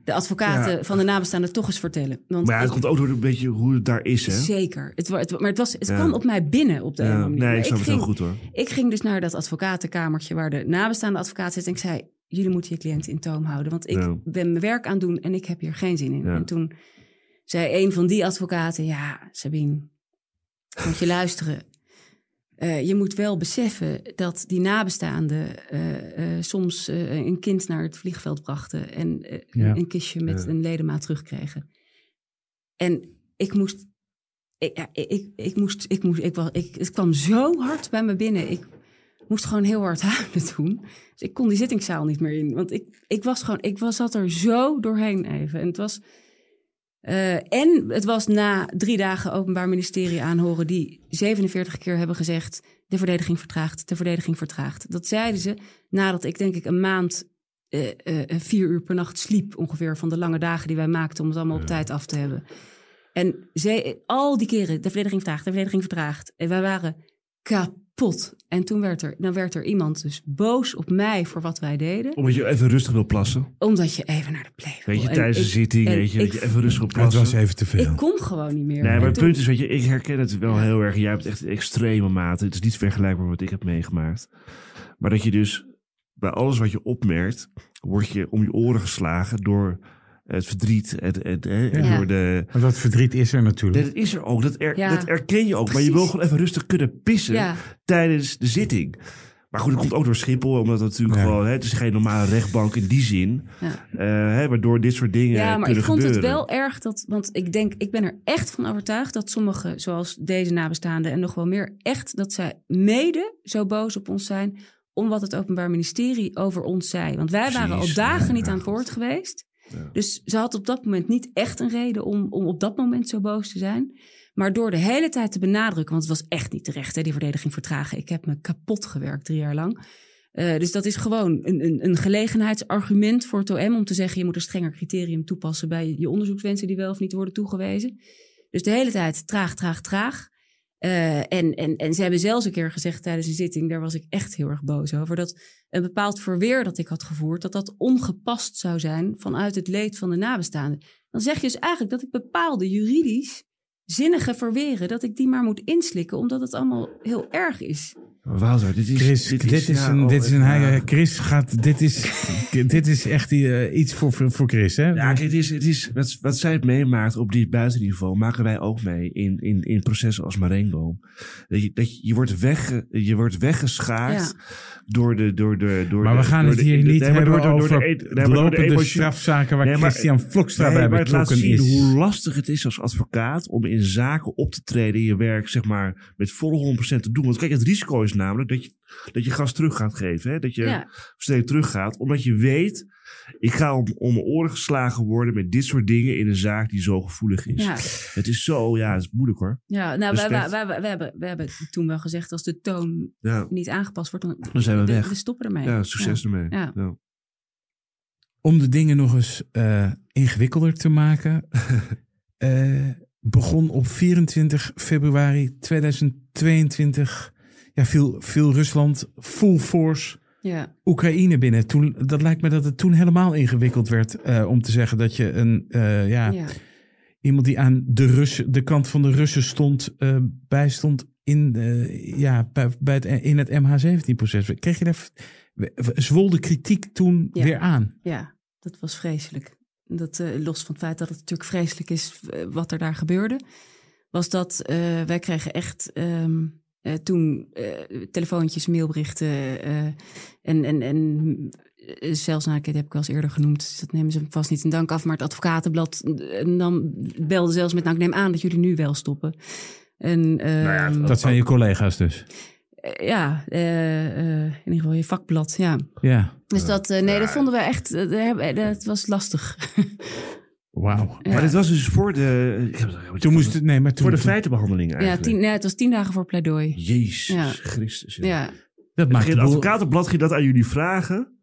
de advocaten Ja. van de nabestaanden toch eens vertellen. Want Maar ja, het ik- komt ook door een beetje hoe het daar is, hè? Zeker. Het, maar het, was, het Ja. kwam op mij binnen op de Ja, manier. nee, ik snap het heel ging, goed hoor. Ik ging dus naar dat advocatenkamertje waar de nabestaande advocaat zit. En ik zei, jullie moeten je cliënt in toom houden. Want ik ben mijn werk aan het doen en ik heb hier geen zin in. En toen zei een van die advocaten, ja, Sabine, moet je luisteren. Eh, je moet wel beseffen dat die nabestaanden eh, eh, soms een kind naar het vliegveld brachten en Ja. een kistje met Ja. een ledemaat terugkregen. En ik moest, ik, ja, ik, ik, ik moest, ik moest, ik was, ik, het kwam zo hard bij me binnen. Ik moest gewoon heel hard [laughs] huilen toen. Dus ik kon die zittingszaal niet meer in, want ik, ik was gewoon, ik was zat er zo doorheen even. En het was, eh, en het was na drie dagen openbaar ministerie aanhoren die 47 keer hebben gezegd: de verdediging vertraagt, de verdediging vertraagt. Dat zeiden ze nadat ik denk ik een maand eh, eh, vier uur per nacht sliep ongeveer van de lange dagen die wij maakten om het allemaal op tijd af te hebben. En ze, al die keren, de verdediging vertraagt, de verdediging vertraagt. En wij waren kapot. En toen werd er, dan werd er iemand dus boos op mij voor wat wij deden. Omdat je even rustig wil plassen. Omdat je even naar de play wil. Weet je, En tijdens een zitting, weet je, ik- dat je even rustig wil Maar het plassen. was even te veel. Ik kon gewoon niet meer. Nee, En maar het toen- punt is, weet je, ik herken het wel heel erg. Jij hebt echt extreme mate. Het is niet vergelijkbaar met wat ik heb meegemaakt. Maar dat je dus bij alles wat je opmerkt, word je om je oren geslagen door het verdriet en, en, en Ja. door de... Want dat verdriet is er natuurlijk. Dat is er ook, dat, er, Ja. dat erken je ook. Maar je wil gewoon even rustig kunnen pissen Ja, tijdens de zitting. Maar goed, het komt ook door Schiphol, omdat het natuurlijk Ja. gewoon... Hè, het is geen normale rechtbank in die zin. Ja. eh, hè, waardoor dit soort dingen Ja, maar kunnen ik vond gebeuren. het wel erg dat, want ik denk, ik ben er echt van overtuigd dat sommigen, zoals deze nabestaanden en nog wel meer, echt dat zij mede zo boos op ons zijn om wat het Openbaar Ministerie over ons zei. Want wij waren al dagen ja, niet aan het woord geweest. Dus ze had op dat moment niet echt een reden om, om op dat moment zo boos te zijn. Maar door de hele tijd te benadrukken, want het was echt niet terecht, hè, die verdediging vertragen. Ik heb me kapot gewerkt drie jaar lang. Eh, dus dat is gewoon een, een, een gelegenheidsargument voor het OM om te zeggen: je moet een strenger criterium toepassen bij je onderzoekswensen die wel of niet worden toegewezen. Dus de hele tijd traag, traag, traag. Eh, en, en, en ze hebben zelfs een keer gezegd tijdens een zitting, daar was ik echt heel erg boos over, dat een bepaald verweer dat ik had gevoerd, dat dat ongepast zou zijn vanuit het leed van de nabestaanden. Dan zeg je dus eigenlijk dat ik bepaalde juridisch zinnige verweren, dat ik die maar moet inslikken, omdat het allemaal heel erg is. Wouter, dit is... Chris, dit, is, ja, een, oh, dit is een, ja. Chris gaat, dit is, [laughs] dit is echt eh, iets voor, voor Chris, hè? Ja, het is, het is, wat, wat zij het meemaakt op dit buitenniveau, maken wij ook mee in, in, in processen als Marengo. Dat je, dat je, je, wordt, wegge, je wordt weggeschaard door de... Door de door maar de, we gaan door het hier de- niet hebben door de- door over de e- door de lopende emotie- strafzaken waar Nee, maar- Christian Vlokstra Nee, bij maar het laat betrokken zien is. hoe lastig het is als advocaat om in zaken op te treden in je werk, zeg maar, met volle 100% te doen. Want kijk, het risico is namelijk dat je, dat je gas terug gaat geven. Hè? Dat je Ja. steeds teruggaat, omdat je weet, ik ga om, om mijn oren geslagen worden met dit soort dingen in een zaak die zo gevoelig is. Ja, Het is zo, ja, het is moeilijk hoor. ja nou, wij, wij, wij hebben, wij hebben toen wel gezegd, als de toon Ja, niet aangepast wordt, dan, Dan zijn we de- weg. We stoppen ermee. ja succes ermee. Ja. Ja. Om de dingen nog eens eh, ingewikkelder te maken, [laughs] eh, begon op 24 februari 2022, ja, viel, viel Rusland full force Ja. Oekraïne binnen. Toen, dat lijkt me dat het toen helemaal ingewikkeld werd eh, om te zeggen dat je een, eh, ja, Ja. iemand die aan de, Russen, de kant van de Russen stond, eh bijstond in, ja, bij, bij het, in het MH17-proces. Kreeg je daar, zwol de kritiek toen Ja. weer aan? Ja, dat was vreselijk. Dat, los van het feit dat het natuurlijk vreselijk is wat er daar gebeurde, was dat wij kregen echt ehm, eh, toen eh, telefoontjes, mailberichten eh, en, en, en zelfs, nou, dat heb ik wel eens eerder genoemd, dus dat nemen ze vast niet in dank af, maar het advocatenblad dan belde zelfs met, nou ik neem aan dat jullie nu wel stoppen. En, ja, ehm, Dat zijn je collega's dus. ja, eh, eh, in ieder geval je vakblad, ja. Ja, Dus dat, eh, nee, dat vonden we echt, dat was lastig. [laughs] wauw. Ja. Maar dit was dus voor de... Toen moest het, nee, maar toen, Voor de feitenbehandeling Ja, eigenlijk. tien, nee, het was tien dagen voor pleidooi. Jezus Ja. Christus. ja. Ja. dat maakt Het advocatenblad ging dat aan jullie vragen.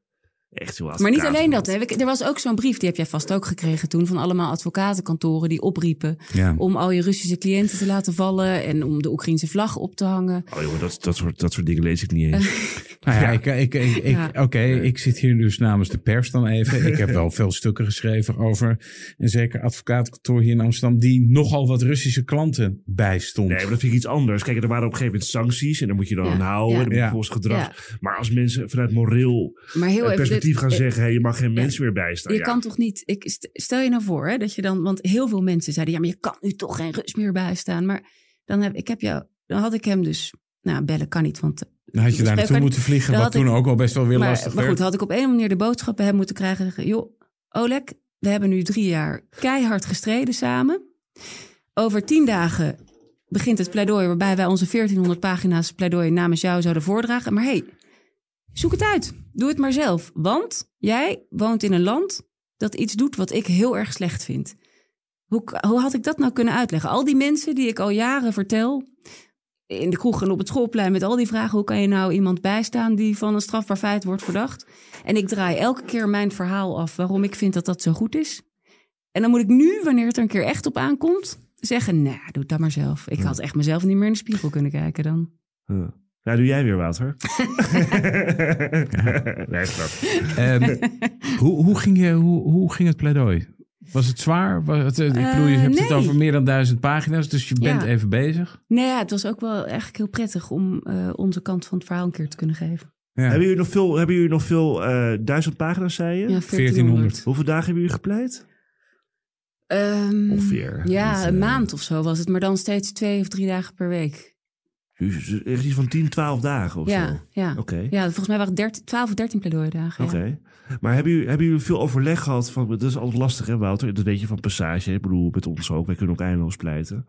Echt heel Maar niet alleen dat. Hè. Er was ook zo'n brief, die heb jij vast ook gekregen toen, van allemaal advocatenkantoren die opriepen Ja. om al je Russische cliënten te laten vallen en om de Oekraïnse vlag op te hangen. Oh jongen, dat, dat, soort, dat soort dingen lees ik niet eens. [laughs] Nou ja, Ja. ik, ik, ik, ik- Ja. oké, ik zit hier dus namens de pers dan even. Ik heb [laughs] wel veel stukken geschreven over een zeker advocatenkantoor hier in Amsterdam die nogal wat Russische klanten bijstond. Nee, maar dat vind ik iets anders. Kijk, er waren op een gegeven moment sancties en daar moet je dan Ja, aan houden. ja. En dan moet je Ja. volgens gedrag. Maar als mensen vanuit moreel Maar heel eh, even. Dit- gaan eh, zeggen, hey, je mag geen mensen meer bijstaan. Je ja. kan toch niet. Ik, st- stel je nou voor hè, dat je dan. Want heel veel mensen zeiden: ja, maar je kan nu toch geen rust meer bijstaan. Maar dan heb ik heb jou. Dan had ik hem dus. Nou, bellen kan niet. Want. Dan had je daar naartoe moeten vliegen, wat toen ik- ook al best wel weer maar, lastig maar goed, werd. had ik op een manier de boodschap bij hem moeten krijgen. zeggen, Joh, Oleg, we hebben nu drie jaar keihard gestreden samen. Over tien dagen begint het pleidooi waarbij wij onze 1400 pagina's pleidooi namens jou zouden voordragen. Maar hey, zoek het uit. Doe het maar zelf. Want jij woont in een land dat iets doet wat ik heel erg slecht vind. Hoe, hoe had ik dat nou kunnen uitleggen? Al die mensen die ik al jaren vertel, in de kroeg en op het schoolplein met al die vragen. Hoe kan je nou iemand bijstaan die van een strafbaar feit wordt verdacht? En ik draai elke keer mijn verhaal af waarom ik vind dat dat zo goed is. En dan moet ik nu, wanneer het er een keer echt op aankomt, zeggen: Nee, doe het dan maar zelf. Ik had echt mezelf niet meer in de spiegel kunnen kijken dan. Ja. Ja, doe jij weer, Wouter. [laughs] nee, grap. Ehm, [laughs] hoe, hoe, ging je, hoe, hoe ging het pleidooi? Was het zwaar? Was het, eh, ik bedoel, je Eh, hebt het nee. over meer dan duizend pagina's, dus je bent Ja. even bezig. Nee, ja, het was ook wel eigenlijk heel prettig om eh, onze kant van het verhaal een keer te kunnen geven. Ja. Hebben jullie nog veel, hebben jullie nog veel eh, duizend pagina's, zei je? Ja, 1400. Hoeveel dagen hebben jullie gepleit? Ehm, Ongeveer. Ja, een maand of zo was het, maar dan steeds twee of drie dagen per week. Echt iets van 10, 12 dagen of Ja, zo? ja. Oké. ja, volgens mij waren het 13, 12 of 13 pleidooidagen. Oké. Ja. Maar hebben jullie, hebben jullie veel overleg gehad? Van, dat is altijd lastig, hè, Wouter? Dat weet je van passage. Ik bedoel, met ons ook. Wij kunnen ook eindeloos pleiten.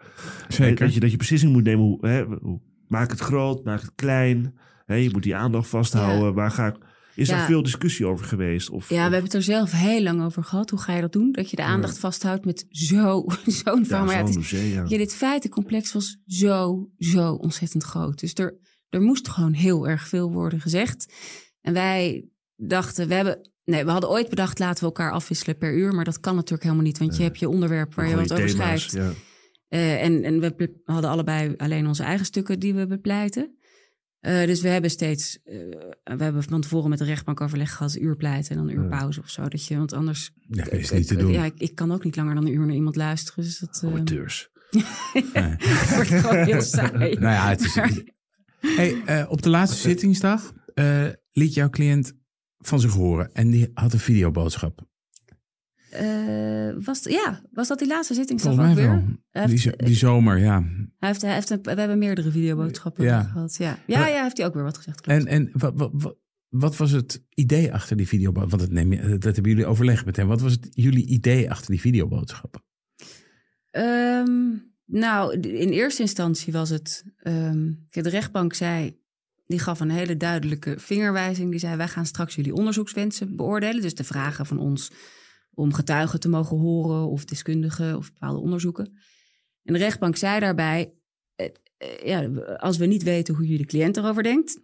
Zeker. Dat je, dat je beslissing moet nemen. Hoe, hè, hoe- maak het groot, maak het klein. Hè, je moet die aandacht vasthouden. Waar ga ik... Is Ja. daar veel discussie over geweest? Of, Ja, we of- hebben het er zelf heel lang over gehad. Hoe ga je dat doen? Dat je de aandacht vasthoudt met zo- [laughs] zo'n ja. Maar ja, het is- musea. Ja, dit feitencomplex was zo, zo ontzettend groot. Dus er, er moest gewoon heel erg veel worden gezegd. En wij dachten, we hebben. Nee, we hadden ooit bedacht, laten we elkaar afwisselen per uur. Maar dat kan natuurlijk helemaal niet, want je hebt je onderwerp waar je wat over schrijft. Ja. Eh, en en we hadden allebei alleen onze eigen stukken die we bepleiten. Eh, dus we hebben steeds, eh, we hebben van tevoren met de rechtbank overleg gehad, een uur pleiten en dan een uur Ja. pauze of zo. Dat je, want anders. Ja, dat is niet te doen. Ja, ik, ik kan ook niet langer dan een uur naar iemand luisteren. Dus dat Amateurs. [laughs] [laughs] wordt gewoon heel saai. Nou ja, het is. Hey, op de laatste zittingsdag liet jouw cliënt van zich horen en die had een videoboodschap. Eh, was, ja, was dat die laatste zittingsdag ook wel. weer? Die, heeft, zo- die zomer, ja. hij heeft, hij heeft een- we hebben meerdere videoboodschappen Ja. gehad. Ja, ja, Maar- ja, heeft hij ook weer wat gezegd. klopt. En, en wat, wat, wat, wat was het idee achter die videoboodschap? Want dat, neem je, dat hebben jullie overlegd met hem. Wat was het, jullie idee achter die videoboodschappen? Ehm, nou, in eerste instantie was het... ehm, de rechtbank zei... Die gaf een hele duidelijke vingerwijzing. Die zei, wij gaan straks jullie onderzoekswensen beoordelen. Dus de vragen van ons om getuigen te mogen horen... of deskundigen of bepaalde onderzoeken. En de rechtbank zei daarbij... eh, eh, ja, als we niet weten hoe jullie cliënt erover denkt...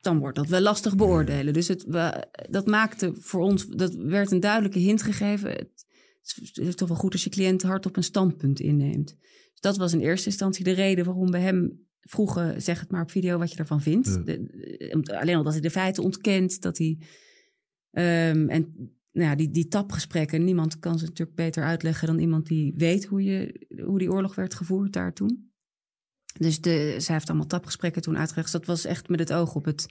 dan wordt dat wel lastig beoordelen. Dus het, we, dat maakte voor ons... Dat werd een duidelijke hint gegeven... Het, het is toch wel goed als je cliënt hardop een standpunt inneemt. Dus dat was in eerste instantie de reden waarom we hem vroegen: zeg het maar op video wat je ervan vindt. Ja. De- alleen al dat hij de feiten ontkent, dat hij. ehm, en nou ja, die, die tapgesprekken, niemand kan ze natuurlijk beter uitleggen dan iemand die weet hoe, je, hoe die oorlog werd gevoerd daar toen. Dus de, zij heeft allemaal tapgesprekken toen uitgelegd. Dus dat was echt met het oog op, het,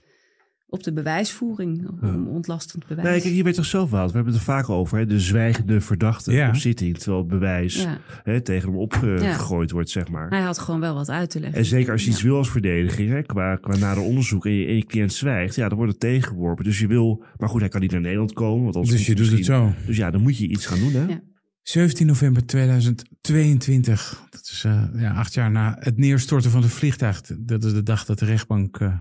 op de bewijsvoering, om ontlastend bewijs. Nee, kijk, je weet toch zelf wel. We hebben het er vaak over. Hè? De zwijgende verdachte Ja. op zitting. Terwijl het bewijs ja, hè, tegen hem opgegooid wordt, zeg maar. hij had gewoon wel wat uit te leggen. En zeker als je iets wil als verdediging, hè, qua, qua nader onderzoek en je, en je cliënt zwijgt, ja, dan wordt het tegengeworpen. Dus je wil, maar goed, hij kan niet naar Nederland komen. Want anders Dus je doet het zo. Dus ja, dan moet je iets gaan doen, hè? Ja. 17 november 2022, dat is eh, ja, acht jaar na het neerstorten van het vliegtuig. Dat is de dag dat de rechtbank eh,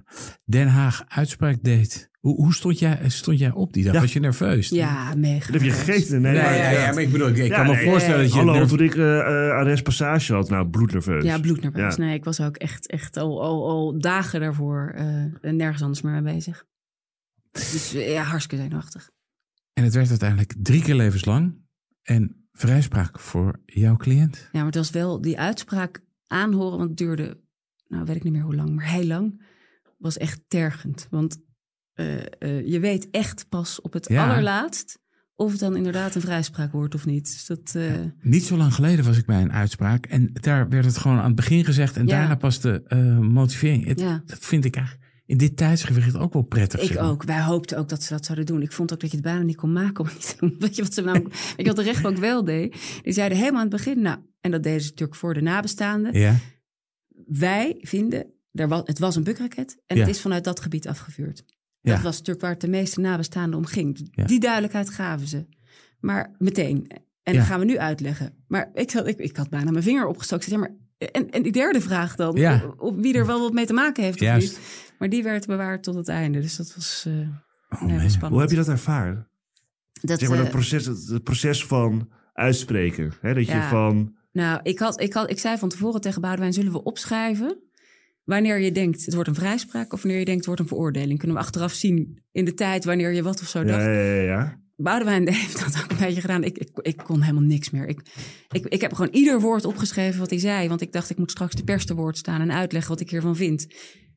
Den Haag uitspraak deed. Hoe, hoe stond, jij, stond jij op die dag? Ja. Was je nerveus? Ja, mega. Dat heb je gegeten. Nee, Ja, maar- ja, ja, maar ik bedoel, ik, ik Ja, kan me nee, voorstellen dat je... Hallo, toen ik eh eh, arrest passage had, nou, bloednerveus. Ja, bloednerveus. Ja. Nee, ik was ook echt, echt al, al, al dagen daarvoor eh, nergens anders meer mee bezig. Dus eh, ja, hartstikke zenuwachtig. En het werd uiteindelijk drie keer levenslang. En vrijspraak voor jouw cliënt. Ja, maar het was wel die uitspraak aanhoren, want het duurde, nou weet ik niet meer hoe lang, maar heel lang. Was echt tergend. Want eh, eh, je weet echt pas op het Ja. allerlaatst of het dan inderdaad een vrijspraak wordt of niet. Dus dat, eh, Niet zo lang geleden was ik bij een uitspraak. En daar werd het gewoon aan het begin gezegd. En Ja. daarna pas de motivering. Het- Ja. Dat vind ik eigenlijk in dit tijdsgewicht ook wel prettig. Ik ook. Wij hoopten ook dat ze dat zouden doen. Ik vond ook dat je het bijna niet kon maken om niet te [laughs] doen. Weet je wat ze weet je wat de rechtbank wel deed? Die zeiden helemaal aan het begin, nou, en dat deden ze natuurlijk voor de nabestaanden. Ja, Wij vinden, er was, het was een bukraket en Ja. het is vanuit dat gebied afgevuurd. Ja. Dat was natuurlijk waar het de meeste nabestaanden om ging. Ja. Die duidelijkheid gaven ze. Maar meteen. En Ja. dat gaan we nu uitleggen. Maar ik, had- ik, ik had bijna mijn vinger opgestoken. Ik zei, maar, en, en die derde vraag dan, Ja. op, op wie er wel wat mee te maken heeft of niet. Maar die werd bewaard tot het einde. Dus dat was, eh Oh, nee, man. was spannend. Hoe heb je dat ervaren? Dat, Zeg maar eh, dat proces, het, proces van uitspreken. Hè? Dat je van, Nou, ik, had, ik, had, ik zei van tevoren tegen Boudewijn, zullen we opschrijven wanneer je denkt het wordt een vrijspraak of wanneer je denkt het wordt een veroordeling? Kunnen we achteraf zien in de tijd wanneer je wat of zo dacht? ja, ja, ja, ja. Boudewijn [laughs] heeft dat ook een beetje gedaan. Ik, ik, ik kon helemaal niks meer. Ik, ik, ik heb gewoon ieder woord opgeschreven wat hij zei. Want ik dacht, ik moet straks de pers te woord staan en uitleggen wat ik hiervan vind.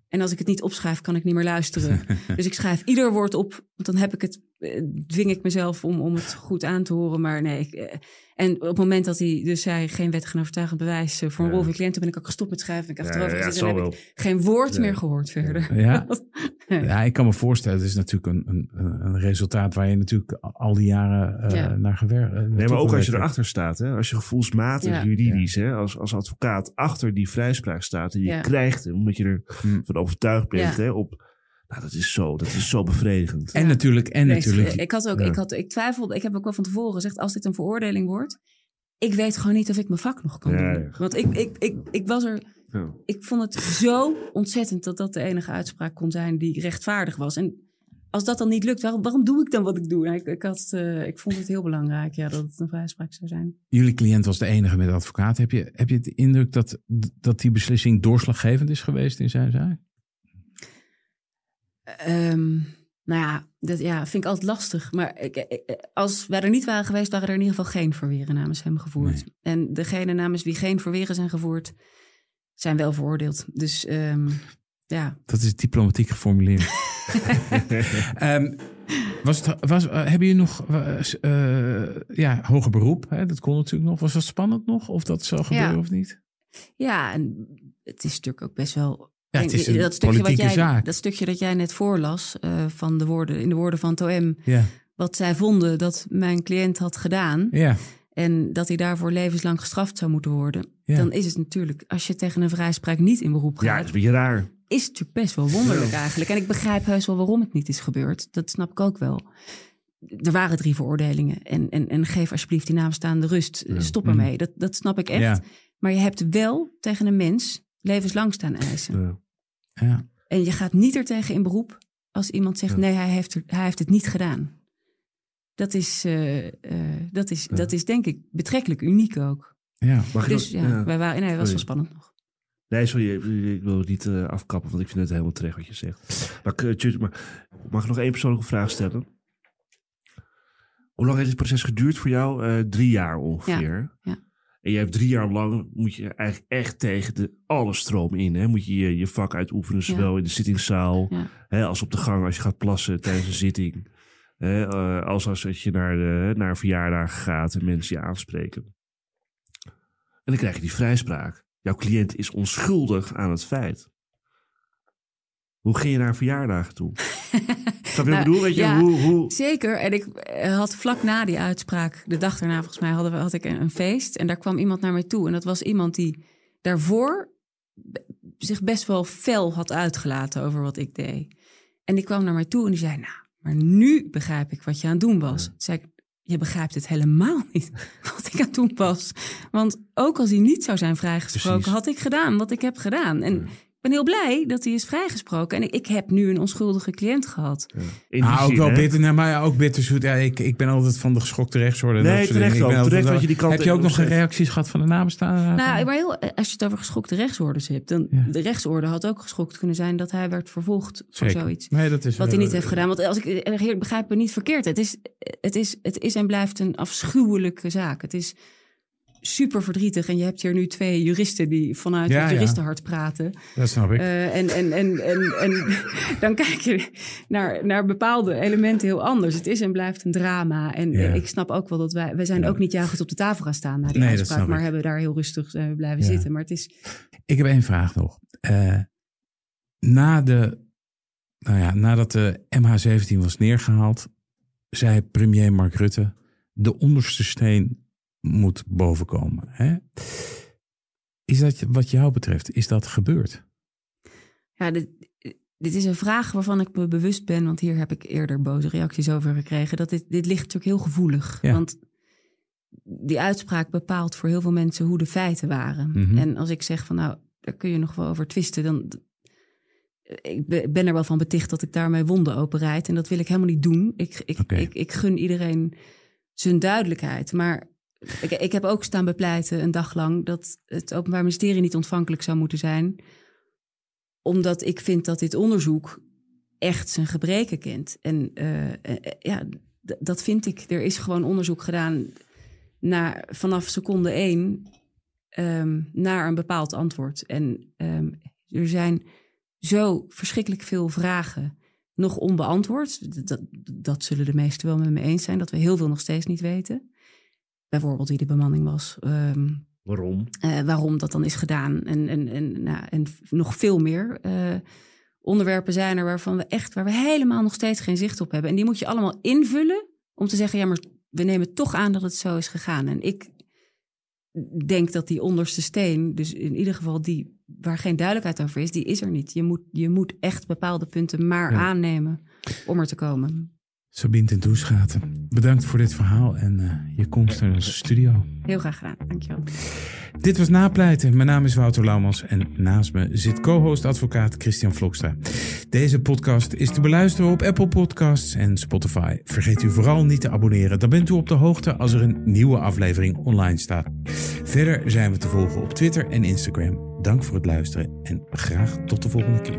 En als ik het niet opschrijf, kan ik niet meer luisteren. [laughs] dus ik schrijf ieder woord op, want dan heb ik het dwing ik mezelf om, om het goed aan te horen. Maar nee, ik, eh, en op het moment dat hij dus zei geen wettig en overtuigend bewijs eh, voor een Ja. rol van cliënten, ben ik ook gestopt met schrijven. Ik Ja, achterover ja, het en heb ik geen woord Ja. meer gehoord verder. Ja. [laughs] Ja, ik kan me voorstellen, het is natuurlijk een, een, een resultaat waar je natuurlijk al die jaren eh, Ja. naar gewerkt hebt. Nee, maar ook als je erachter staat, hè? als je gevoelsmatig, Ja. juridisch, hè? Als, als advocaat achter die vrijspraak staat en je Ja. krijgt hem, omdat je er Hmm. van overtuigd bent, Ja. hè? Op, nou, dat is zo, dat is zo bevredigend. En natuurlijk, en Nee, natuurlijk. Ik had ook, Ja. ik had, ik twijfelde, ik heb ook wel van tevoren gezegd, als dit een veroordeling wordt, ik weet gewoon niet of ik mijn vak nog kan Ja, doen. ja. Want ik, ik, ik, ik was er, Ja. ik vond het zo ontzettend dat dat de enige uitspraak kon zijn die rechtvaardig was. En als dat dan niet lukt, waarom, waarom doe ik dan wat ik doe? Nou, ik, ik, had, eh, ik vond het heel belangrijk ja, dat het een vrijspraak zou zijn. Jullie cliënt was de enige met advocaat. Heb je, heb je de indruk dat, dat die beslissing doorslaggevend is geweest in zijn zaak? Ehm, nou ja, dat ja, vind ik altijd lastig. Maar ik, ik- als wij er niet waren geweest, waren er in ieder geval geen verweren namens hem gevoerd. Nee. En degene namens wie geen verweren zijn gevoerd, zijn wel veroordeeld. Dus ehm, ja, Dat is diplomatiek geformuleerd. [laughs] Ehm, was het, was, eh, hebben jullie nog eh, eh, ja, hoger beroep? Hè? Dat kon natuurlijk nog. Was dat spannend nog? Of dat zou gebeuren Ja. of niet? ja, en het is natuurlijk ook best wel. Ja, het is een dat, stukje wat politieke jij, zaak. dat stukje dat jij net voorlas eh, van de woorden, in de woorden van Toem, Ja, wat zij vonden dat mijn cliënt had gedaan. ja, En dat hij daarvoor levenslang gestraft zou moeten worden. Ja. Dan is het natuurlijk, als je tegen een vrijspraak niet in beroep Ja, gaat, dat is een beetje raar. is het natuurlijk best wel wonderlijk eigenlijk. En ik begrijp heus wel waarom het niet is gebeurd. Dat snap ik ook wel. Er waren drie veroordelingen. En, en, en geef alsjeblieft die nabestaande rust. Stop ermee. Dat, dat snap ik echt. Ja. Maar je hebt wel tegen een mens levenslang staan eisen. Ja. ja. En je gaat niet er tegen in beroep als iemand zegt... nee, hij heeft, er, hij heeft het niet gedaan. Dat is, eh, eh, dat, is, dat is denk ik betrekkelijk uniek ook. ja. Mag Dus nog- ja, wij waren, nee, dat was wel spannend nog. Nee, sorry, ik wil het niet eh, afkappen, want ik vind het helemaal terecht wat je zegt. Maar, maar mag ik nog één persoonlijke vraag stellen? Hoe lang heeft dit proces geduurd voor jou? Drie jaar ongeveer. ja. En je hebt drie jaar lang, moet je eigenlijk echt tegen de alle stroom in. Hè? Moet je je, je vak uitoefenen, zowel in de zittingszaal Ja. hè, als op de gang als je gaat plassen tijdens een zitting. Hè, eh, als als je naar, de, naar een verjaardag gaat en mensen je aanspreken. En dan krijg je die vrijspraak. Jouw cliënt is onschuldig aan het feit. Hoe ging je naar verjaardagen toe? [laughs] Snap je Nou, bedoel? Weet je, ja. hoe, hoe... Zeker. En ik eh, had vlak na die uitspraak, de dag daarna volgens mij, hadden we, had ik een, een feest. En daar kwam iemand naar mij toe. En dat was iemand die daarvoor zich best wel fel had uitgelaten over wat ik deed. En die kwam naar mij toe en die zei, nou, maar nu begrijp ik wat je aan het doen was. Toen zei ik, je begrijpt het helemaal niet [laughs] wat ik aan het doen was. Want ook als hij niet zou zijn vrijgesproken, Precies. had ik gedaan wat ik heb gedaan. En ben heel blij dat hij is vrijgesproken. En ik, ik heb nu een onschuldige cliënt gehad. In die Ah, ook zin, wel hè? bitter. Nee, maar ook bitterzoet. Ja, ik, ik ben altijd van de geschokte rechtsorde. Nee, terecht Terecht dat je die kant Heb je ook in nog opzet. reacties gehad van de nabestaanden? Nou, maar heel, als je het over geschokte rechtsorders hebt, dan Ja. de rechtsorde had ook geschokt kunnen zijn dat hij werd vervolgd voor Zeker. zoiets. Nee, dat is Wat hij eh, niet heeft gedaan. Want als ik eh, begrijp me niet verkeerd. Het is, het, is, het is en blijft een afschuwelijke zaak. Het is super verdrietig. En je hebt hier nu twee juristen die vanuit Ja, het juristenhart praten. Dat snap ik. Eh, en, en, en, en, en [laughs] dan kijk je naar, naar bepaalde elementen heel anders. Het is en blijft een drama. En eh, ik snap ook wel dat wij... Wij zijn ook niet juichend op de tafel gaan staan na die uitspraak. Maar hebben daar heel rustig we blijven zitten. Maar het is... Ik heb één vraag nog. Eh, na de, nou ja, nadat de MH17 was neergehaald, zei premier Mark Rutte: de onderste steen moet bovenkomen. Hè? Is dat wat jou betreft, is dat gebeurd? Ja, dit, dit is een vraag waarvan ik me bewust ben, want hier heb ik eerder boze reacties over gekregen. Dat dit, dit ligt natuurlijk heel gevoelig. Ja. Want die uitspraak bepaalt voor heel veel mensen hoe de feiten waren. Mhm. En als ik zeg van nou, daar kun je nog wel over twisten, dan. Ik be- ben er wel van beticht dat ik daarmee wonden openrijd. En dat wil ik helemaal niet doen. Ik, ik, ik gun iedereen zijn duidelijkheid. Maar ik, ik heb ook staan bepleiten een dag lang dat het Openbaar Ministerie niet ontvankelijk zou moeten zijn omdat ik vind dat dit onderzoek echt zijn gebreken kent. En eh, eh, ja, dat vind ik. Er is gewoon onderzoek gedaan naar, vanaf seconde één ehm, naar een bepaald antwoord. En ehm, er zijn zo verschrikkelijk veel vragen nog onbeantwoord. Dat, dat zullen de meesten wel met me eens zijn, dat we heel veel nog steeds niet weten. Bijvoorbeeld wie de bemanning was. Ehm, Waarom? eh, waarom dat dan is gedaan. En, en, en, nou, en nog veel meer eh, onderwerpen zijn er waarvan we echt, waar we helemaal nog steeds geen zicht op hebben. En die moet je allemaal invullen om te zeggen, ja, maar we nemen toch aan dat het zo is gegaan. En ik denk dat die onderste steen, dus in ieder geval die waar geen duidelijkheid over is, die is er niet. Je moet, je moet echt bepaalde punten maar Ja. aannemen om er te komen. Sabine ten Toeschaten, bedankt voor dit verhaal en eh, je komst naar onze studio. Heel graag gedaan, dankjewel. Dit was Napleiten. Mijn naam is Wouter Laumans en naast me zit co-host advocaat Christian Vlokstra. Deze podcast is te beluisteren op Apple Podcasts en Spotify. Vergeet u vooral niet te abonneren. Dan bent u op de hoogte als er een nieuwe aflevering online staat. Verder zijn we te volgen op Twitter en Instagram. Dank voor het luisteren en graag tot de volgende keer.